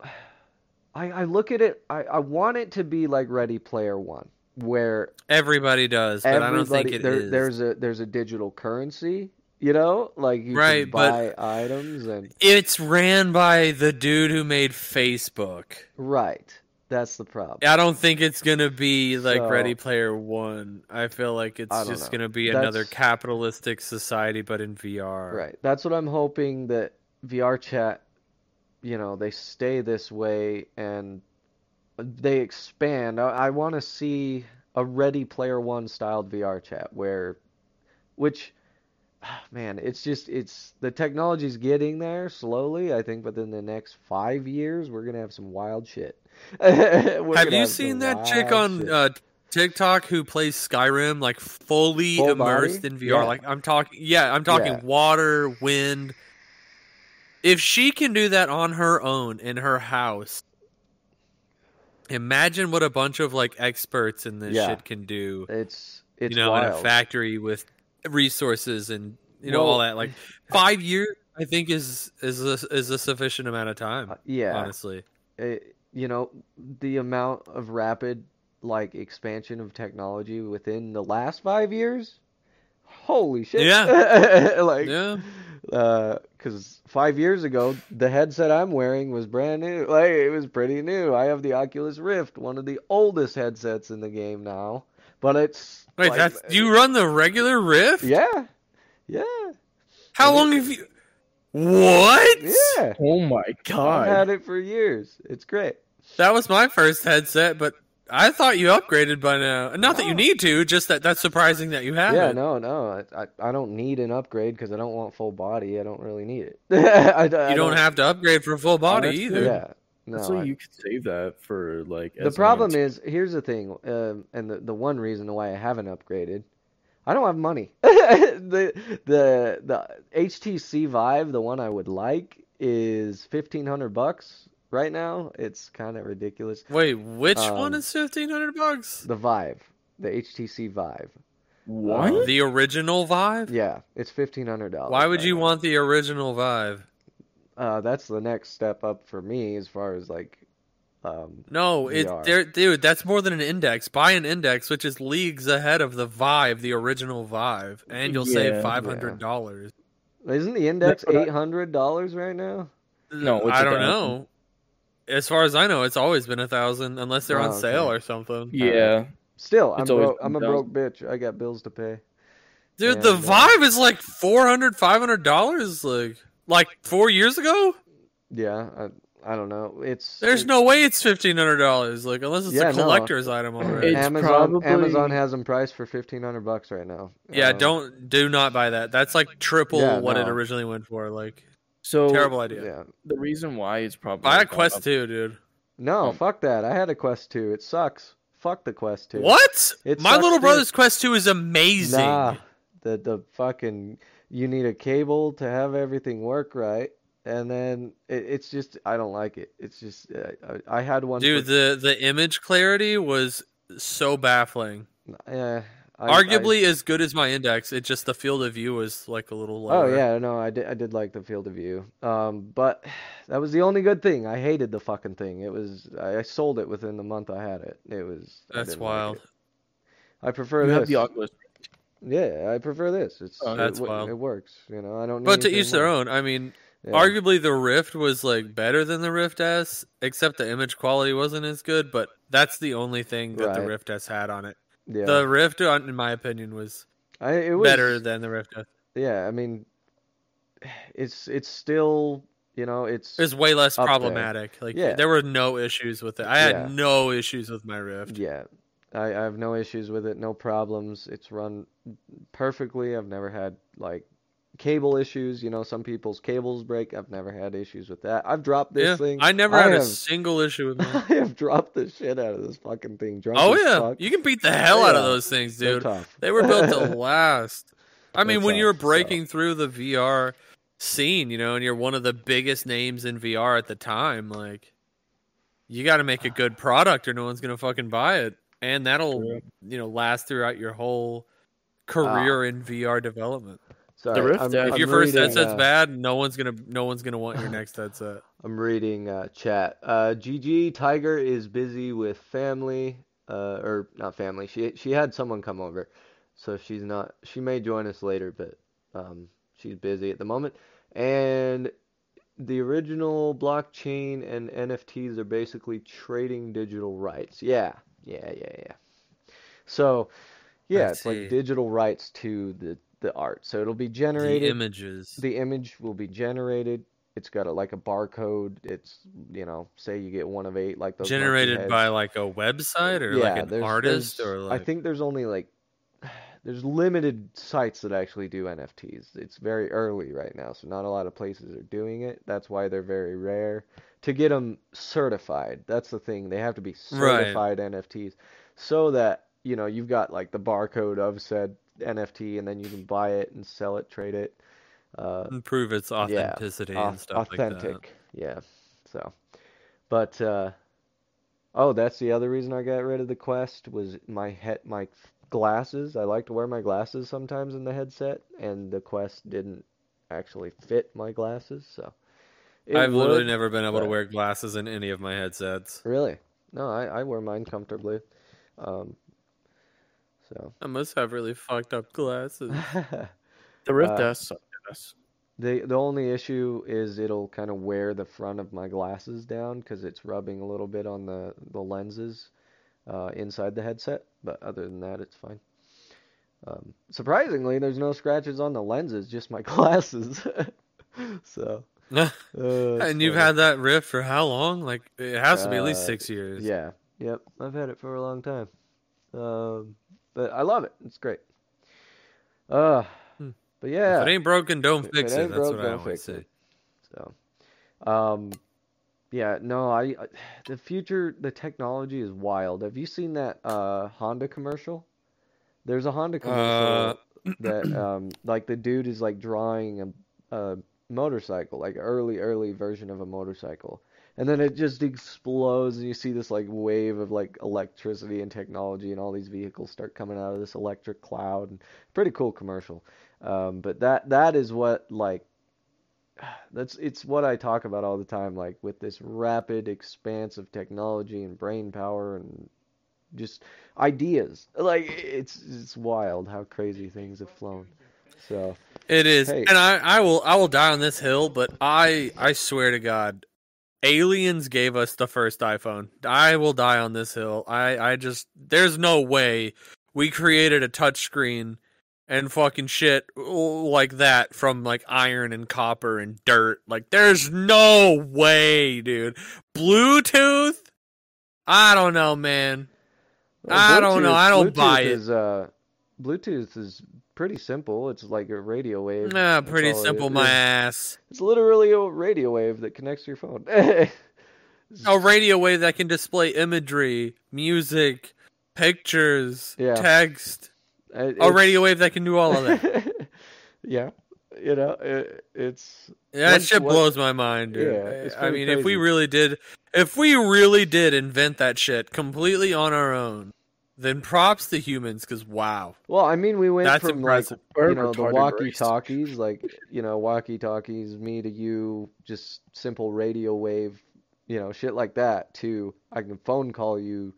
I I look at it. I I want it to be like Ready Player One, where Everybody does, but I don't think everybody it there, is. there's a there's a digital currency. You know, like you Right, can buy items and It's ran by the dude who made Facebook. right. That's the problem. I don't think it's gonna be like So- Ready Player One. I feel like it's just know. gonna be That's- another capitalistic society, but in VR. Right. That's what I'm hoping that VR chat, you know, they stay this way and they expand. I, I want to see a Ready Player One styled VR chat where, which, man, it's just it's the technology's getting there slowly. I think within the next five years we're gonna have some wild shit. Have you some seen that chick on uh, TikTok who plays Skyrim like fully Full immersed body? in VR? Yeah. Like I'm talking, yeah, I'm talking Yeah. water, wind. If she can do that on her own in her house, imagine what a bunch of like experts in this Yeah. shit can do. It's it's you know, in a factory with resources and you know Well- all that. Like five years, I think is is a, is a sufficient amount of time. Uh, yeah. honestly. it, you know the amount of rapid like expansion of technology within the last five years holy shit Yeah. like Yeah. uh because five years ago the headset i'm wearing was brand new like it was pretty new i have the oculus rift one of the oldest headsets in the game now but it's Wait, like, that's do you run the regular Rift? yeah yeah How long have you? What? yeah Oh my god! i've god. had it for years it's great That was my first headset, but I thought you upgraded by now. Not that you need to, just that that's surprising that you have Yeah, no, no. I, I, I don't need an upgrade because I don't want full body. I don't really need it. I, I You don't have to upgrade for full body that's either. Yeah. No. so I- you could save that for like. the problem is, here's the thing, um, and the, the one reason why I haven't upgraded, I don't have money. the the the HTC Vive, the one I would like, is fifteen hundred bucks right now. It's kind of ridiculous. Wait, which one Um, is fifteen hundred bucks? The Vive, the HTC Vive. what? The original Vive? Yeah, it's fifteen hundred dollars. Why would you want the original Vive? Uh, that's the next step up for me as far as like, um, No, it, VR. there, dude. That's more than an index. Buy an index, which is leagues ahead of the Vive, the original Vive, and you'll Yeah. save five hundred dollars. isn't the index That's what I- eight hundred dollars right now? No, it's I a don't thousand. know. As far as I know, it's always been a thousand, unless they're Oh, on sale okay. or something. Yeah. Still, I'm It's always broke. I'm a broke bitch. I got bills to pay. Dude, the And, uh, is like 400 500 dollars. Like, like four years ago. Yeah, I, I don't know. It's There's it- no way it's fifteen hundred dollars. Like, unless it's Yeah, a no. collector's item already. It's Amazon. probably- Amazon has them priced for fifteen hundred bucks right now. yeah, Um, don't do not buy that. That's like triple Yeah, what it originally went for. Like, So terrible idea. Yeah. the reason why it's probably Buy a Quest up- two, dude. No, Um, fuck that. I had a Quest two. It sucks. Fuck the Quest two. What? It My sucks little too. brother's Quest two is amazing. Nah, the the fucking you need a cable to have everything work right, and then it, it's just I don't like it. It's just uh, I, I had one. Dude, for, the the image clarity was so baffling. yeah, I, I- Arguably as good as my index. It just the field of view was like a little lower. Oh yeah, no, I did. I did like the field of view. Um, but that was the only good thing. I hated the fucking thing. It was. I, I sold it within the month I had it. It was. That's didn't like wild. it. I prefer You this. have the Oculus. Yeah, I prefer this. It's. Oh, it that's wo- wild. It works. You know, I don't. Need But to anything each their own. I mean, Yeah. arguably the Rift was like better than the Rift S, except the image quality wasn't as good. But that's the only thing that the Rift S had on it. Yeah. The Rift, uh, in my opinion, was, I, it was better than the Rift Yeah, I mean, it's it's still you know it's It was way less Up there. problematic. Like Yeah. there were no issues with it. I had Yeah. no issues with my Rift. yeah. I, I have no issues with it, no problems. It's run perfectly. I've never had like cable issues. You know, some people's cables break. I've never had issues with that. I've dropped this Yeah, thing. I never I had a single issue with mine. I have dropped the shit out of this fucking thing. Drunk Oh yeah, fuck. you can beat the hell out of those things, dude. They were built to last. I mean, They're when you're tough, so- breaking through the VR scene, you know, and you're one of the biggest names in VR at the time, like you got to make a good product, or no one's gonna fucking buy it. and that'll you know last throughout your whole ah. career in VR development. Sorry, Rift I'm, Deck- If I'm your first reading, headset's uh, bad, no one's gonna no one's gonna want your next headset. I'm reading uh, chat. Uh, GG Tiger is busy with family, uh, or not family. She she had someone come over, so she's not. She may join us later, but um, she's busy at the moment. And the original blockchain and NFTs are basically trading digital rights. Yeah, yeah, yeah, yeah. So, yeah, I it's see. like digital rights to the the art. So it'll be generated. The images. the image will be generated. It's got a, like a barcode. It's you know, say you get one of eight, like those generated by like a website or like an there's- artist there's- or like I think there's only like there's limited sites that actually do NFTs. It's very early right now, so not a lot of places are doing it. That's why they're very rare. To get them certified, that's the thing. They have to be Right. certified NFTs, so that you know you've got like the barcode of said NFT, and then you can buy it and sell it, trade it. Uh, improve its authenticity and stuff authentic. like that. Yeah. So, but uh, oh, that's the other reason I got rid of the Quest was my head, my glasses. I like to wear my glasses sometimes in the headset, and the Quest didn't actually fit my glasses. So, it I've literally never been able to wear glasses in any of my headsets. Really? No, I, I wear mine comfortably. Um, so. I must have really fucked up glasses. The Rift Uh, S. Yes. The the only issue is it'll kind of wear the front of my glasses down because it's rubbing a little bit on the the lenses uh, inside the headset. But other than that, it's fine. Um, surprisingly, there's no scratches on the lenses, just my glasses. so, uh, and you've funny. had that rift for how long? Like it has to be at least Uh, six years. Yeah, yep, I've had it for a long time. Um, but I love it. It's great. Uh, Hmm. but yeah. If it ain't broken, don't If fix it it. That's broke, what I always say. it. So, um, yeah, no, I, I the future, the technology is wild. Have you seen that uh Honda commercial? There's a Honda commercial Uh, that um like the dude is like drawing a, a motorcycle, like early early version of a motorcycle. And then it just explodes and you see this like wave of like electricity and technology and all these vehicles start coming out of this electric cloud and pretty cool commercial. Um, but that that is what like that's it's what I talk about all the time like with this rapid expanse of technology and brain power and just ideas. Like it's it's wild how crazy things have flown. So It is, Hey. and I, I will, I will die on this hill. But I, I swear to God, aliens gave us the first iPhone. I will die on this hill. I, I just, there's no way we created a touchscreen and fucking shit like that from like iron and copper and dirt. Like, there's no way, dude. Bluetooth. I don't know, man. I don't know. I don't Bluetooth buy it. Is, uh, Bluetooth is pretty simple. It's like a radio wave. Nah, pretty simple, my ass. It's literally a radio wave that connects to your phone. a radio wave that can display imagery, music, pictures, Yeah. text. A radio wave that can do all of that. yeah, you know, it, it's Yeah, that shit once- blows my mind, dude. Yeah, I mean, if we really did, if we really did invent that shit completely on our own, then props to humans, because wow, well. I mean, we went that's from impressive. like you know the walkie talkies, like you know walkie talkies, me to you, just simple radio wave, you know, shit like that. To I can phone call you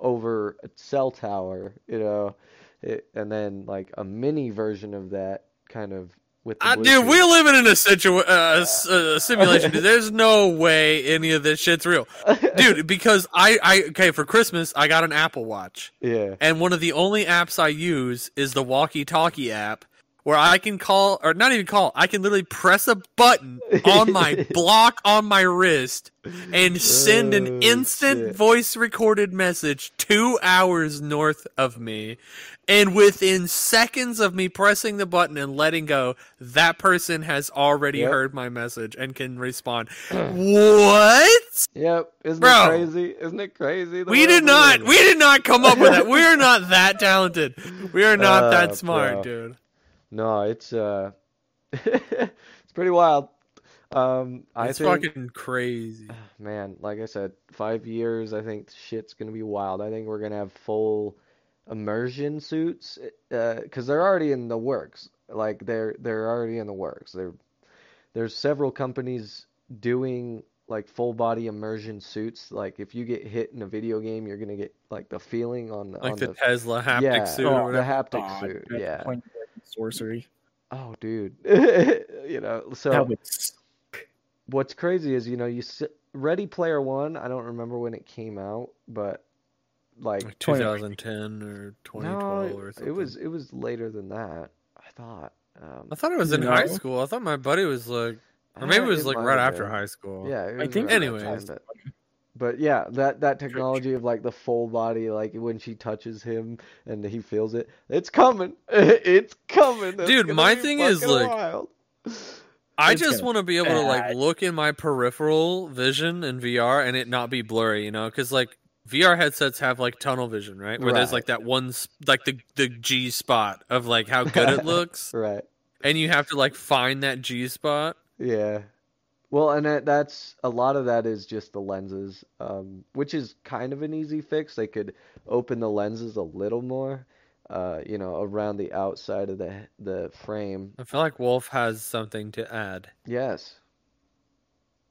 over a cell tower, you know, it, and then like a mini version of that, kind of with the Uh, dude, we're living in a situation, uh, s- uh, simulation. Dude. There's no way any of this shit's real, dude. Because I, I, okay, for Christmas I got an Apple Watch. yeah. And one of the only apps I use is the walkie talkie app where I can call, or not even call, I can literally press a button on my block on my wrist and send an Oh, instant voice recorded message two hours north of me. And within seconds of me pressing the button and letting go, that person has already Yep. heard my message and can respond. what? Yep, isn't Bro. it crazy? Isn't it crazy? We did not. in? We did not come up with that. We are not that talented. We are not Uh, that smart, bro. dude. No, it's uh, it's pretty wild. Um, I it's think, fucking crazy. man, like I said, five years. I think shit's gonna be wild. I think we're gonna have full immersion suits, because they're already in the works. Like they're they're already in the works. There, there's several companies doing like full body immersion suits. Like if you get hit in a video game, you're gonna get like the feeling on the Like on the the Tesla haptic yeah, suit Oh, or the haptic God, suit. that's Yeah. Point sorcery. Oh, dude. You know, so was what's crazy is, you know, you s Ready Player One, I don't remember when it came out, but like Like 2010 or 2012 no, or something. it was it was later than that, I thought. Um, I thought it was in No. high school. I thought my buddy was like, or maybe it was like right after high school. Yeah, it I think- around that Anyways. Time, but, but yeah, that that technology of like the full body, like when she touches him and he feels it, it's coming, it's coming, It's Dude, my thing is, fucking like, wild. I It's just want to be able to like look in my peripheral vision in VR and it not be blurry, you know? Because like VR headsets have like tunnel vision, right? Where there's like that one, like the the G spot of like how good it looks, right. and you have to like find that G spot. Yeah. Well, and that, that's a lot of that is just the lenses, um, which is kind of an easy fix. They could open the lenses a little more, uh, you know, around the outside of the the frame. I feel like Wolf has something to add. Yes.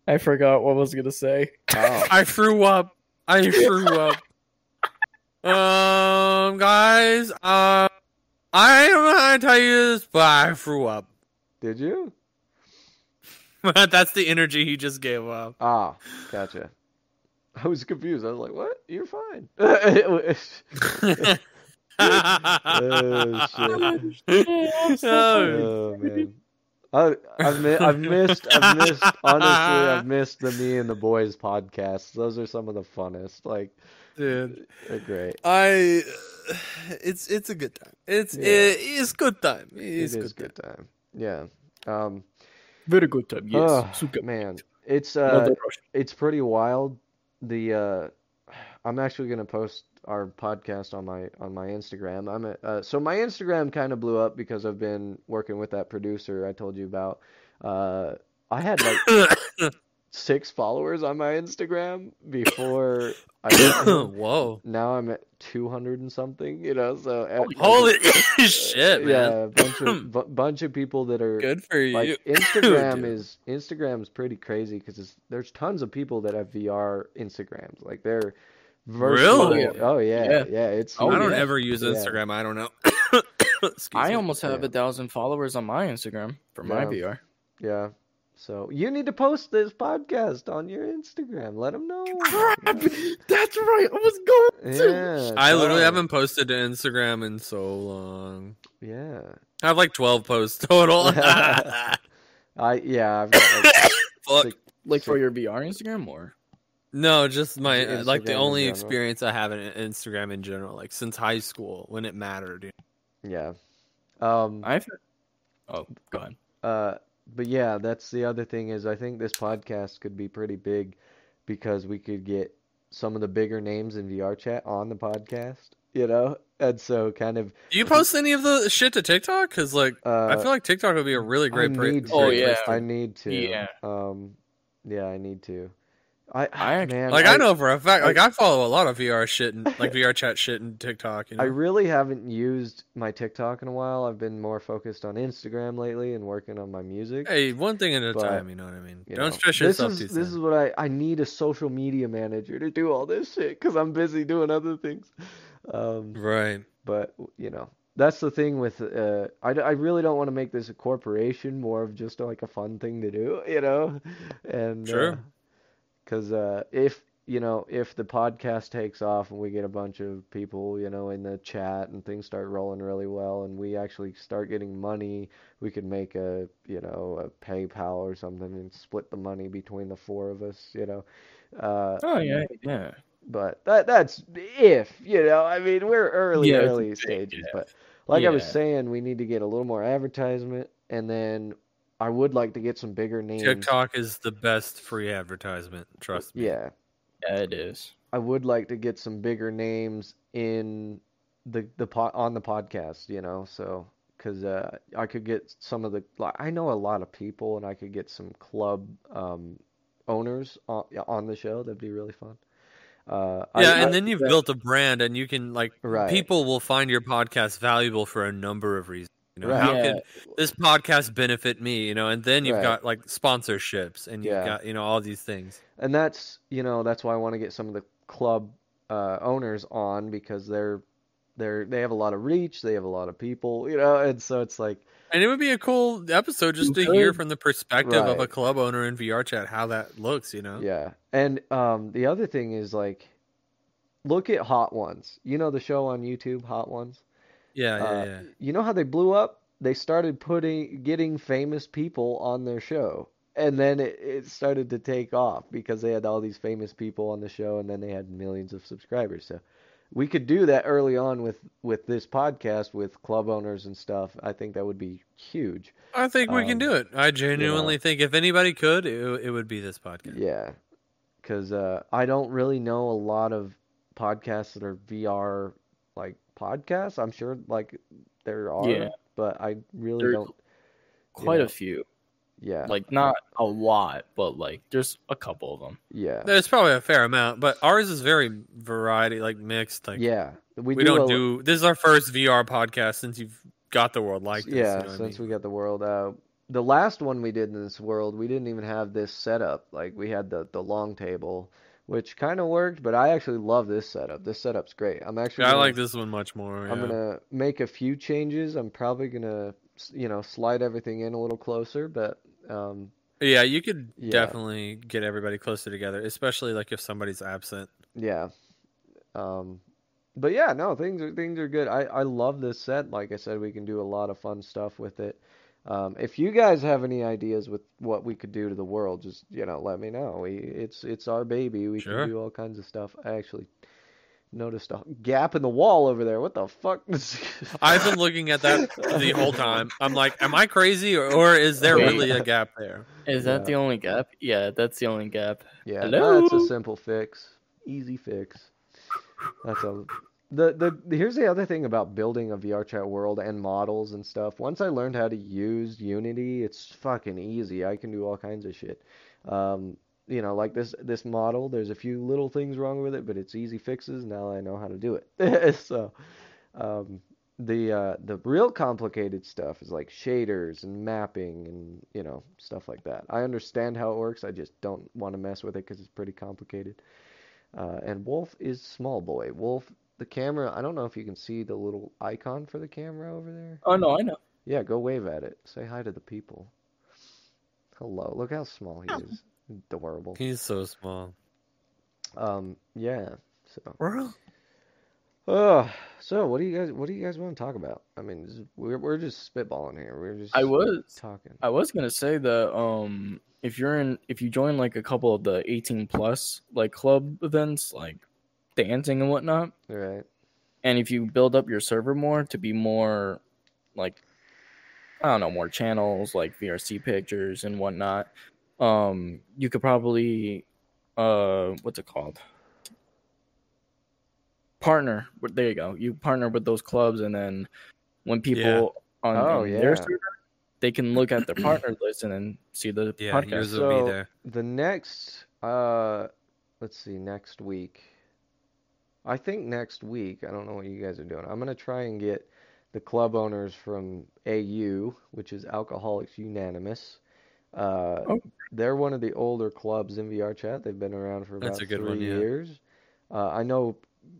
I forgot what I was gonna say. Oh. I threw up. I threw up. Um, guys, uh, I don't know how to tell you this, but I threw up. Did you? That's the energy he just gave off. Ah, gotcha. I was confused. I was like, "What? You're fine." oh shit. Oh, man. I, I've, mi- I've missed, I've missed, honestly, I've missed the Me and the Boys podcasts. Those are some of the funnest. Like, dude. they're great. I, it's it's a good time. It's Yeah. it, it's good time. It It's is good, good time. Yeah. Um, Very good time. Yes. oh, Super. man, it's uh, it's pretty wild. The uh, I'm actually gonna post our podcast on my on my Instagram. I'm a, uh, so my Instagram kind of blew up because I've been working with that producer I told you about. Uh, I had like six followers on my Instagram before I Whoa! now I'm at 200 and something, you know, so uh, Holy shit, man! yeah, a bunch of bu- bunch of people that are Good for you. like Instagram Dude. is Instagram's pretty crazy because there's tons of people that have VR Instagrams. Like they're virtual. Really? Oh yeah, yeah. Yeah. it's Oh, I don't huge. ever use Yeah. Instagram. I don't know. Excuse I me. almost have Yeah. a thousand followers on my Instagram for my Yeah. VR. Yeah. So you need to post this podcast on your Instagram. Let them know. Crap! That's right. I was going to. Yeah. I literally tell 'em. haven't posted to Instagram in so long. Yeah. I have like twelve posts total. I yeah. I've got like six- Like for your VR Instagram or? No, just my Just like the only experience I have in Instagram in general, like since high school when it mattered. yeah. Um. I've. Oh, go ahead. Uh, but yeah, that's the other thing is I think this podcast could be pretty big because we could get some of the bigger names in VR chat on the podcast, you know? And so kind of Do you post any of the shit to TikTok? Because like uh I feel like TikTok would be a really great. I pra- need to. Oh, great yeah. place to- I need to. Yeah. Um yeah, I need to. I I man, Like I, know for a fact, like I follow a lot of VR shit and like VR chat shit and TikTok. You know? I really haven't used my TikTok in a while. I've been more focused on Instagram lately and working on my music. hey, one thing at a But, time. You know what I mean? you Don't know, stress this yourself is too this is thin. what I I need a social media manager to do all this shit because I'm busy doing other things. Um, Right. but you know that's the thing with uh, I, I really don't want to make this a corporation, more of just like a fun thing to do, you know, and Sure. Because uh, if you know if the podcast takes off and we get a bunch of people you know in the chat and things start rolling really well and we actually start getting money we could make a you know a paypal or something and split the money between the four of us you know uh, Oh yeah, yeah. but that that's if you know i mean we're early Yeah, early stages yeah. but like i was saying we need to get a little more advertisement and then i would like to get some bigger names TikTok is the best free advertisement. Trust me. yeah Yeah, it is. I would like to get some bigger names in the the po- on the podcast, you know. So because uh, I could get some of the. Like, I know a lot of people, and I could get some club um, owners on on the show. That'd be really fun. Uh, Yeah, I- and then you've built a brand, and you can like Right. people will find your podcast valuable for a number of reasons. You know, Right. how Yeah. could this podcast benefit me? You know, and then you've Right. got like sponsorships, and you've Yeah. got you know all these things. and that's you know that's why I want to get some of the club uh, owners on because they're they're they have a lot of reach, they have a lot of people, you know, and so it's like And it would be a cool episode just to hear from the perspective of a club owner in VR chat how that looks. You know, yeah. And um, the other thing is like, look at Hot Ones. You know the show on YouTube, Hot Ones. Yeah, yeah, Uh, yeah. You know how they blew up? They started putting getting famous people on their show. And then it, it started to take off because they had all these famous people on the show and then they had millions of subscribers. So we could do that early on with with this podcast with club owners and stuff. I think that would be huge. I think we um, can do it. I genuinely think if anybody could, it, it would be this podcast. Yeah. Cuz uh I don't really know a lot of podcasts that are VR like podcasts. I'm sure like there are, Yeah. but I really There- don't Quite know. a few. yeah. Like not a lot, but like there's a couple of them. yeah. There's probably a fair amount, but ours is very variety, like mixed. Like Yeah, we, do don't a- do. This is our first VR podcast since you've got the world like this. yeah, you know what I since mean? we got the world out. The last one we did in this world, we didn't even have this setup. Like we had the the long table, which kind of worked, but I actually love this setup. This setup's great. I'm actually Yeah, I like this one much more. I'm yeah. gonna make a few changes. I'm probably gonna you know slide everything in a little closer, but um Yeah, you could Yeah. definitely get everybody closer together, especially like if somebody's absent. Yeah. Um, but yeah, no, things are things are good. I I love this set. Like I said, we can do a lot of fun stuff with it. Um, if you guys have any ideas with what we could do to the world, just you know, let me know. We it's it's our baby. We Sure. can do all kinds of stuff. I actually noticed a gap in the wall over there. What the fuck? I've been looking at that the whole time. I'm like, am I crazy or, or is there Wait. really a gap there? Is Yeah. that the only gap? Yeah, that's the only gap. Yeah, Hello? that's a simple fix. Easy fix. That's a the, the here's the other thing about building a VR chat world and models and stuff. Once I learned how to use Unity, it's fucking easy. I can do all kinds of shit. Um, you know, like this this model, there's a few little things wrong with it, but it's easy fixes. Now I know how to do it. so, um, the uh, the real complicated stuff is like shaders and mapping and you know stuff like that. I understand how it works. I just don't want to mess with it because it's pretty complicated. Uh, and Wolf is small boy. Wolf, the camera. I don't know if you can see the little icon for the camera over there. Oh no, I know. Yeah, go wave at it. Say hi to the people. Hello. Look how small he is. Adorable. He's so small. Um. Yeah. So. Oh, so what do you guys what do you guys want to talk about? I mean, is- we're we're just spitballing here. We're just I was talking. I was gonna say that um if you're in if you join like a couple of the 18 plus like club events like dancing and whatnot, Right. and if you build up your server more to be more like I don't know more channels like VRC pictures and whatnot, um you could probably uh what's it called partner. with- There you go. You partner with those clubs, and then when people Yeah. on Oh, in yeah. their server, they can look at their partner list and then see the Yeah, podcast. yours will So- be there. The next, uh, let's see, next week. I think next week. I don't know what you guys are doing. I'm gonna try and get the club owners from AU, which is Alcoholics Unanimous. Uh, Oh. they're one of the older clubs in VR chat. They've been around for about That's a good three one, yeah. years. Uh, I know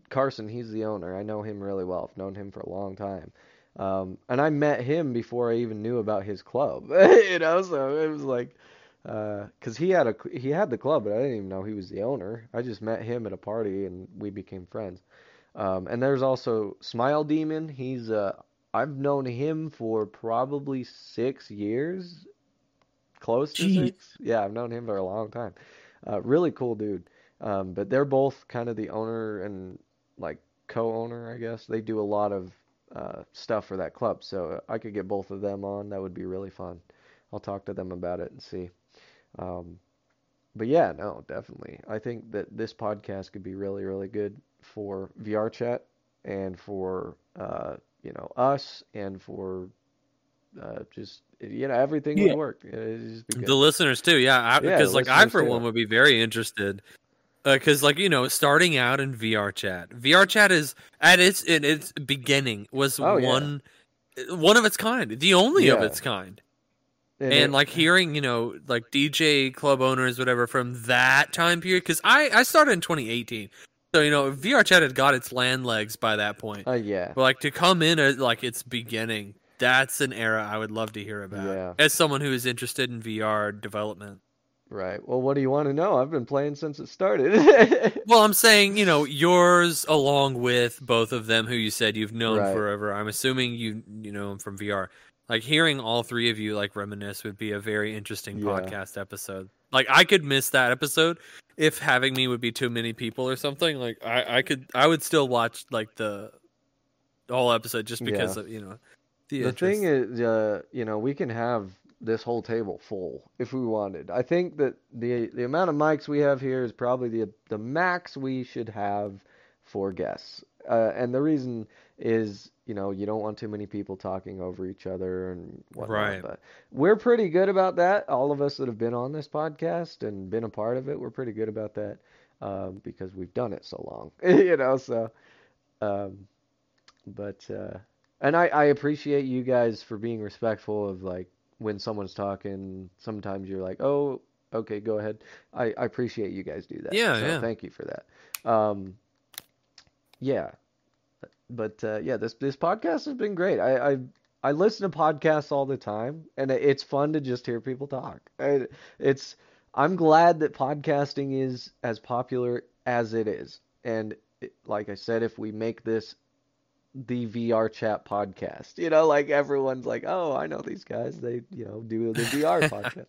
Carson. He's the owner. I know him really well. I've known him for a long time. Um, and I met him before I even knew about his club. you know, so it was like, because he had a he had the club, but I didn't even know he was the owner. I just met him at a party and we became friends. Um, and there's also Smile Demon. He's uh, I've known him for probably six years, close to Jeez. six. Yeah, I've known him for a long time. Uh, really cool dude. Um, but they're both kind of the owner and like co-owner, I guess. They do a lot of uh, stuff for that club, so I could get both of them on. That would be really fun. I'll talk to them about it and see. Um, but yeah, no, definitely. I think that this podcast could be really, really good for VR chat and for uh, you know us and for uh, just you know everything Yeah. would work. Just be. The listeners too, yeah. I, Yeah, because like I for too. one would be very interested. Because like you know, starting out in VR chat, VR chat is at its in its beginning was Oh, yeah. one one of its kind, the only of its kind. And and it- like hearing you know like dj club owners whatever from that time period because i i started in 2018 so you know vr chat had got its land legs by that point uh, yeah, but like to come in at like its beginning that's an era i would love to hear about Yeah. as someone who is interested in vr development right. Well, what do you want to know? I've been playing since it started. well i'm saying you know yours along with both of them who you said you've known Right. forever i'm assuming you you know them from vr like hearing all three of you like reminisce would be a very interesting Yeah. podcast episode like i could miss that episode if having me would be too many people or something like i i could i would still watch like the whole episode just because Yeah. of you know the, the thing is, uh, you know, we can have this whole table full if we wanted. I think that the the amount of mics we have here is probably the the max we should have for guests. Uh, and the reason is, you know, you don't want too many people talking over each other and whatnot. Right. But we're pretty good about that. All of us that have been on this podcast and been a part of it, we're pretty good about that um, because we've done it so long. you know, so. Um, but uh, and I, I appreciate you guys for being respectful of like when someone's talking sometimes you're like oh okay go ahead i, I appreciate you guys do that Yeah, so yeah. thank you for that um yeah but uh, yeah this this podcast has been great i i I listen to podcasts all the time, and it's fun to just hear people talk. I- It's I'm glad that podcasting is as popular as it is, and it- like I said, if we make this the VR chat podcast, you know, like everyone's like, oh, I know these guys. They you know do the VR podcast.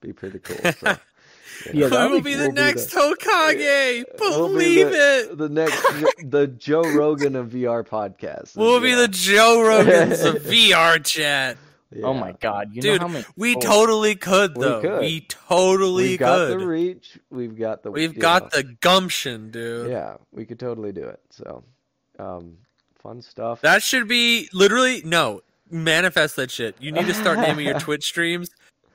Be pretty cool. So, Yeah, know. will be be the We'll be next the- Hokage? We'll be Believe the, it. The next, the Joe Rogan of VR podcast. We'll be Yeah. the Joe Rogans of VR chat. Oh my god, you Dude, know how many We oh, totally could We though. could. We totally We've got could. the reach. We've got the. We've got know, the gumption, dude. Yeah, we could totally do it. So, um, fun stuff. That should be literally no. Manifest that shit. You need to start naming your Twitch streams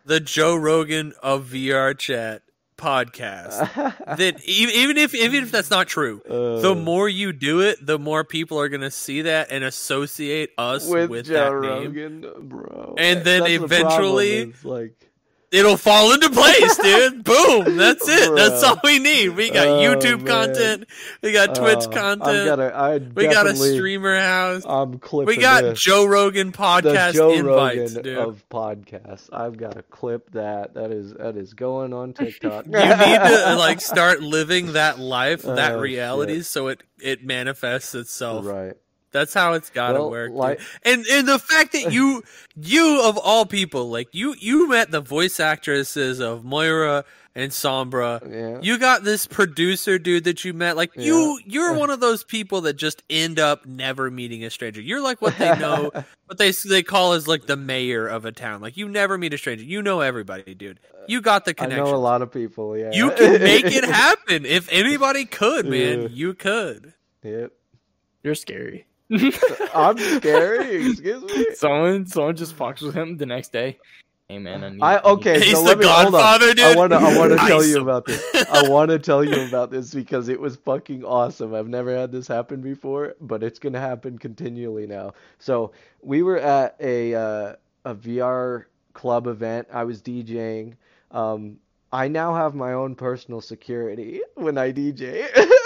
the Joe Rogan of VR chat podcast. that even, even if even if that's not true, the Uh, more you do it, the more people are gonna see that and associate us with, with, that Joe name. Rogan, bro. And then That's the problem, eventually- like It'll fall into place, dude. Boom. That's it. That's all we need. We got Oh, YouTube man. content. We got Twitch uh, I've content. got a, I we got a streamer house. I'm clipping We got this. Joe Rogan the podcast Joe invites, Rogan dude. of podcasts. I've got to clip that. That is that is going on TikTok. you need to like start living that life, that Oh, reality, shit. so it it manifests itself. right. That's how it's got to Well, work. like- and and the fact that you you of all people, like you you met the voice actresses of Moira and Sombra. Yeah. You got this producer dude that you met. Like you you're one of those people that just end up never meeting a stranger. You're like what they know what they they call as like the mayor of a town. Like you never meet a stranger. You know everybody, dude. You got the connection. I know a lot of people. Yeah. You can make it happen. If anybody could, man, Yeah. you could. Yep. You're scary. I'm scary. Excuse me. someone, someone just fucks with him the next day. Hey man, I need. I I okay. He's so the let me hold on. Godfather, dude. I want to. I want to tell you about this. I want to tell you about this because it was fucking awesome. I've never had this happen before, but it's gonna happen continually now. So we were at a uh, a VR club event. I was DJing. Um, I now have my own personal security when I DJ.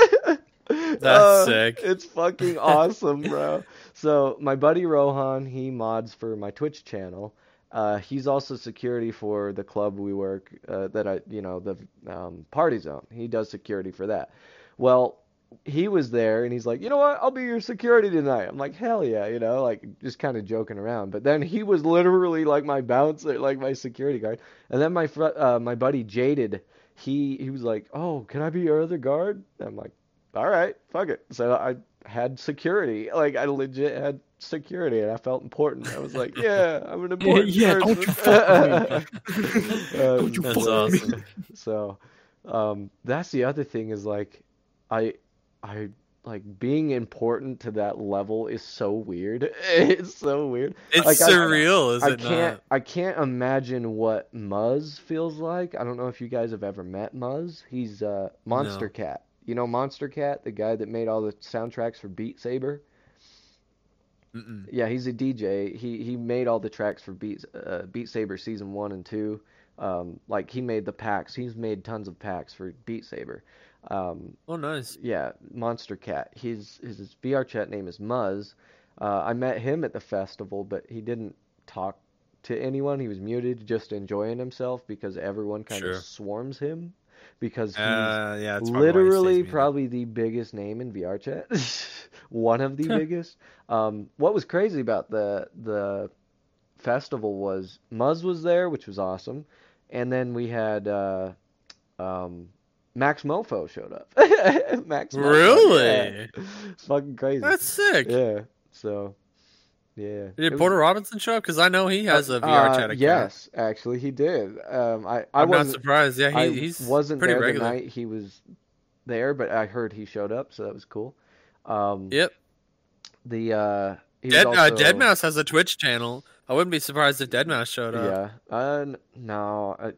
That's sick. It's fucking awesome, bro. So my buddy Rohan, he mods for my Twitch channel. Uh, he's also security for the club we work uh, that I, you know, the um, party zone. He does security for that. Well, he was there and he's like, you know what? I'll be your security tonight. I'm like, hell yeah, you know, like just kind of joking around. But then he was literally like my bouncer, like my security guard. And then my fr- uh, my buddy Jaded, he he was like, oh, can I be your other guard? I'm like, all right, fuck it. So I had security, like I legit had security, and I felt important. I was like, yeah, I'm an important yeah, person. don't you fuck with me. Uh, Don't you fuck with me. so, um, that's the other thing is like, I, I like being important to that level is so weird. It's so weird. It's Like, I- surreal, is I it can't not? I can't imagine what Muzz feels like. I don't know if you guys have ever met Muzz. He's uh Monster No. Cat. You know Monstercat, the guy that made all the soundtracks for Beat Saber? Mm-mm. Yeah, he's a DJ. He he made all the tracks for Beat uh, Beat Saber season 1 and 2. Um like he made the packs. He's made tons of packs for Beat Saber. Um Oh, nice. yeah, Monstercat. His his, his VR chat name is Muzz. Uh, I met him at the festival, but he didn't talk to anyone. He was muted, just enjoying himself because everyone kind Sure. of swarms him because he's Uh, yeah, probably why he stays literally probably the biggest name in VR chat. One of the biggest. Um, what was crazy about the the festival was Muzz was there, which was awesome, and then we had uh, um, Max Mofo showed up. Max Mofo, Really? yeah. Fucking crazy. That's sick. Yeah. So, yeah. Did was- Porter Robinson show up? Because I know he has a VR uh, chat account. Yes, actually, he did. Um, I I I'm not surprised. Yeah, he, I he's wasn't pretty there regular. the night he was there, but I heard he showed up, so that was cool. Um, Yep. The uh, Dead, uh, also- Deadmau5 has a Twitch channel. I wouldn't be surprised if Deadmau5 showed up. Yeah. Uh, no, uh,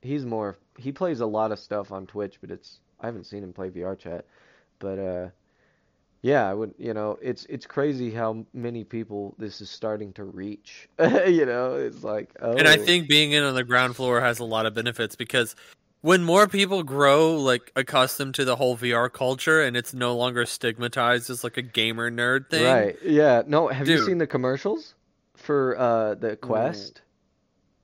he's more. He plays a lot of stuff on Twitch, but it's I haven't seen him play VR chat. But uh, yeah, I would. You know, it's it's crazy how many people this is starting to reach. you know, it's like oh, And I think being in on the ground floor has a lot of benefits because when more people grow like accustomed to the whole VR culture and it's no longer stigmatized as like a gamer nerd thing. Right. Yeah. No, have you seen the commercials for uh the Quest?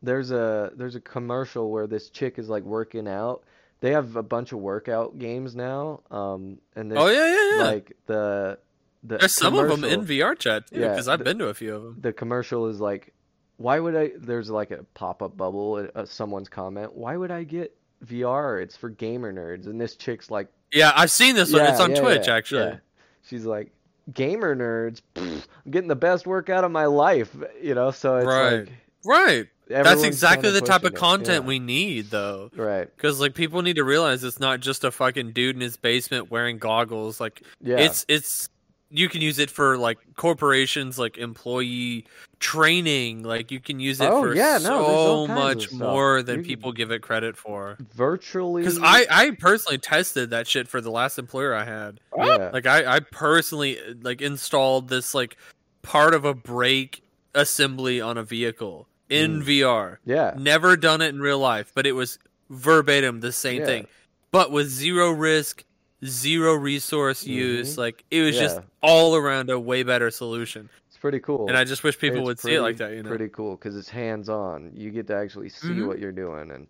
There's a there's a commercial where this chick is like working out. They have a bunch of workout games now. Um and Oh yeah, yeah, yeah. like the the There's some of them in VR chat too, Yeah, because I've the- been to a few of them. the commercial is like why would I there's like a pop-up bubble uh, someone's comment. Why would I get VR? It's for gamer nerds. And this chick's like Yeah, I've seen this one. It's on yeah, Twitch yeah, actually. yeah. She's like, gamer nerds, pfft, I'm getting the best workout of my life, you know. So it's Right. like Right. That's exactly the type of content yeah. we need though. Right. Because like people need to realize it's not just a fucking dude in his basement wearing goggles. Like Yeah. it's it's you can use it for like corporations, like employee training. Like you can use it Oh, for yeah, no, so much more than You people give it credit for. virtually. Because I I personally tested that shit for the last employer I had. yeah. Like I I personally like installed this like part of a brake assembly on a vehicle in Mm. VR. yeah. Never done it in real life, but it was verbatim the same Yeah. thing, but with zero risk, zero resource use. Mhm. Like it was just all around a way better solution. It's pretty cool. And I just wish people It's would see it like that. You know, Pretty cool because it's hands on. You get to actually see Mhm. what you're doing, and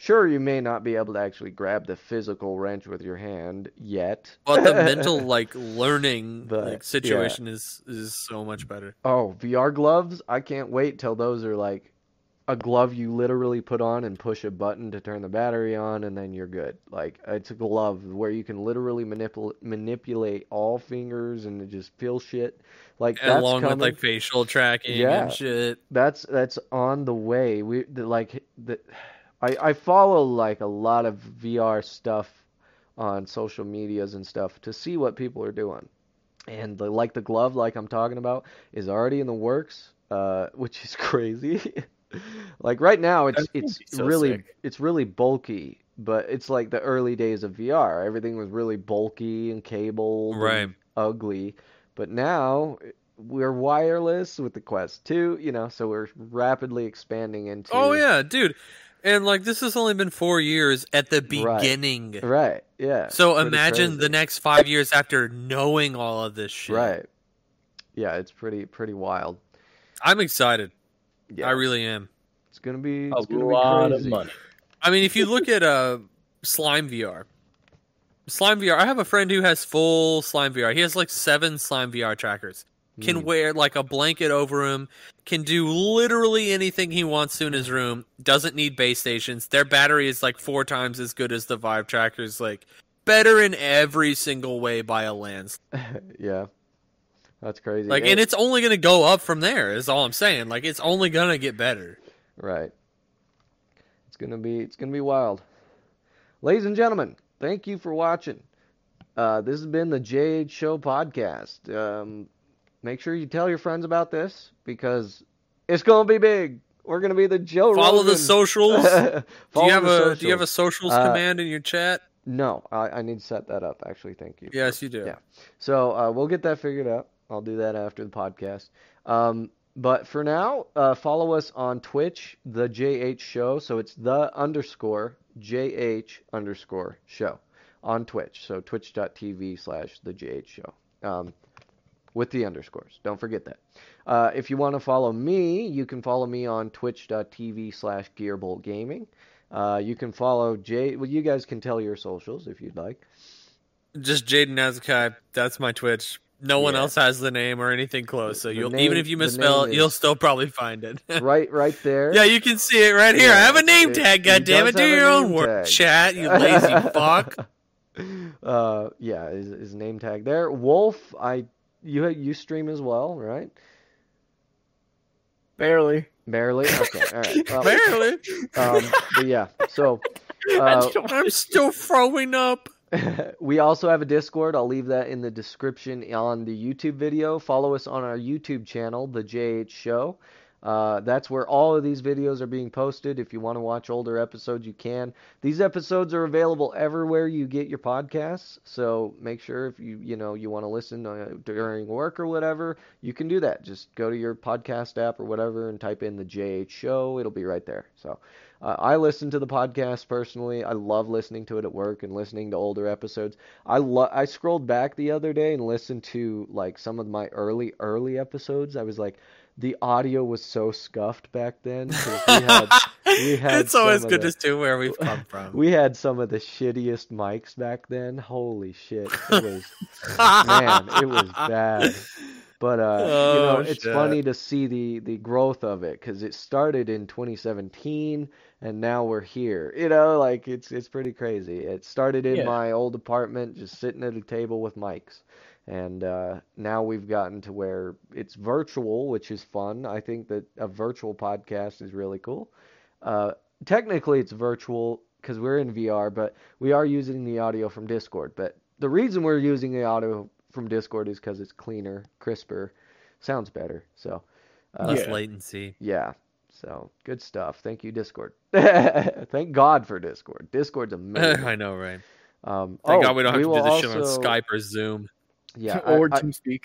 sure, you may not be able to actually grab the physical wrench with your hand yet. but the mental like learning But, like yeah. situation is is so much better. Oh, VR gloves! I can't wait till those are like a glove you literally put on and push a button to turn the battery on, and then you're good. Like it's a glove where you can literally manipul- manipulate all fingers and just feel shit. Like that's Along coming. with like facial tracking Yeah. and shit. That's that's on the way. We the, like the I I follow like a lot of VR stuff on social medias and stuff to see what people are doing. And the, like the glove like I'm talking about is already in the works, uh which is crazy. like right now it's it's so really sick. it's really bulky, but it's like the early days of VR. Everything was really bulky and cabled and Right. ugly. But now we're wireless with the Quest 2, you know, so we're rapidly expanding into Oh yeah, dude. And like this has only been four years at the beginning. Right. Yeah. So pretty imagine the next five years after knowing all of this shit. Right. Yeah, it's pretty pretty wild. I'm excited. Yeah. I really am. it's going to be A going to lot be of money. I mean, if you look at uh, SlimeVR, Slime VR, I have a friend who has full SlimeVR. He has like seven SlimeVR trackers. Can Hmm. wear like a blanket over him. Can do literally anything he wants to in his room. Doesn't need base stations. Their battery is like four times as good as the Vive trackers. Like better in every single way by a lens. yeah. That's crazy. Like, and it's only gonna go up from there. Is all I'm saying. Like, it's only gonna get better. Right. It's gonna be it's gonna be wild. Ladies and gentlemen, thank you for watching. Uh, this has been the JH Show podcast. Um, make sure you tell your friends about this because it's gonna be big. We're gonna be the Joe. Follow Rogan. the socials. do you have a Do you have a socials. socials Uh, command in your chat? No, I, I need to set that up. Actually, thank you. Yes, you do. yeah. So uh, we'll get that figured out. I'll do that after the podcast. Um, but for now, uh, follow us on Twitch, the JH Show. So it's the underscore JH underscore show on Twitch. So twitch.tv slash the JH Show. Um, with the underscores. Don't forget that. Uh, if you want to follow me, you can follow me on twitch.tv slash Gearbolt Gaming. Uh, you can follow Jay. Well, you guys can tell your socials if you'd like. Just Jaden Azakai. That's my Twitch. No one else has the name or anything close, so you'll name- even if you misspell you'll still probably find it. Right, right there. yeah, you can see it right here. I have a name it- tag. God damn it! Do your own work, chat. You lazy fuck. Uh, yeah, his, his name tag there. Wolf, I you you stream as well, right? Barely. Barely. Okay. All right. Well, Barely. um, but yeah. So. Uh, I'm still throwing up. we also have a Discord. I'll leave that in the description on the YouTube video. Follow us on our YouTube channel, The JH Show. Uh, that's where all of these videos are being posted. If you want to watch older episodes, you can. These episodes are available everywhere you get your podcasts. So make sure if you you know you want to listen uh, during work or whatever, you can do that. Just go to your podcast app or whatever and type in the JH Show. It'll be right there. So. Uh, I listen to the podcast personally. I love listening to it at work and listening to older episodes. I lo- I scrolled back the other day and listened to like some of my early early episodes. I was like, the audio was so scuffed back then. We had, we had it's always good the- to see where we've come from. we had some of the shittiest mics back then. Holy shit! It was man, it was bad. But uh, you know, Oh, it's shit. funny to see the the growth of it because it started in 2017 and now we're here. You know, like it's it's pretty crazy. It started in Yeah. my old apartment, just sitting at a table with mics, and uh, now we've gotten to where it's virtual, which is fun. I think that a virtual podcast is really cool. Uh, technically, it's virtual because we're in VR, but we are using the audio from Discord. But the reason we're using the audio from Discord is because it's cleaner, crisper, sounds better. So, uh, Less Yeah. latency. yeah. So good stuff. Thank you, Discord. Thank God for Discord. Discord's amazing. I know, right? Um, Thank oh, God we don't have to will do this shit on Skype or Zoom. Yeah, or I, I, TeamSpeak.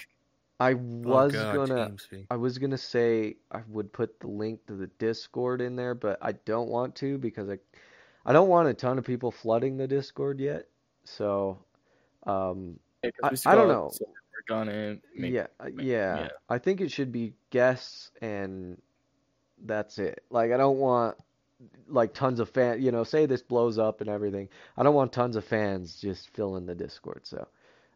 I Oh, was God, gonna. TeamSpeak. I was gonna say I would put the link to the Discord in there, but I don't want to because I, I don't want a ton of people flooding the Discord yet. So, um, Yeah, 'cause I- I don't know. work on it. Make- yeah, uh, make- yeah, yeah. I think it should be guests and that's it. Like I don't want like tons of fan. You know, say this blows up and everything. I don't want tons of fans just filling the Discord. So,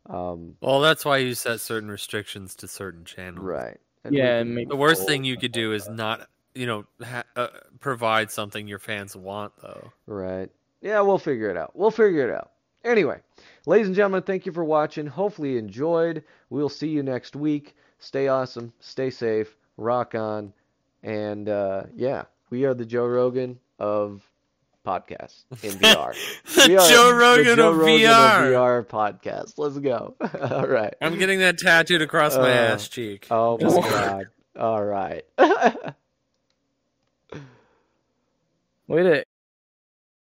um, Well, that's why you set certain restrictions to certain channels. right. And Yeah, can- and The worst thing you could do is that. not, you know, ha- uh, provide something your fans want, though. Right. Yeah, we'll figure it out. We'll figure it out. Anyway, ladies and gentlemen, thank you for watching. Hopefully you enjoyed. We'll see you next week. Stay awesome. Stay safe. Rock on. And uh, yeah, we are the Joe Rogan of podcasts in VR. the We are Joe the Rogan, Joe of, Rogan VR. of VR podcast. Let's go. All right. I'm getting that tattooed across my Uh, ass cheek. Oh my god. All right. Way to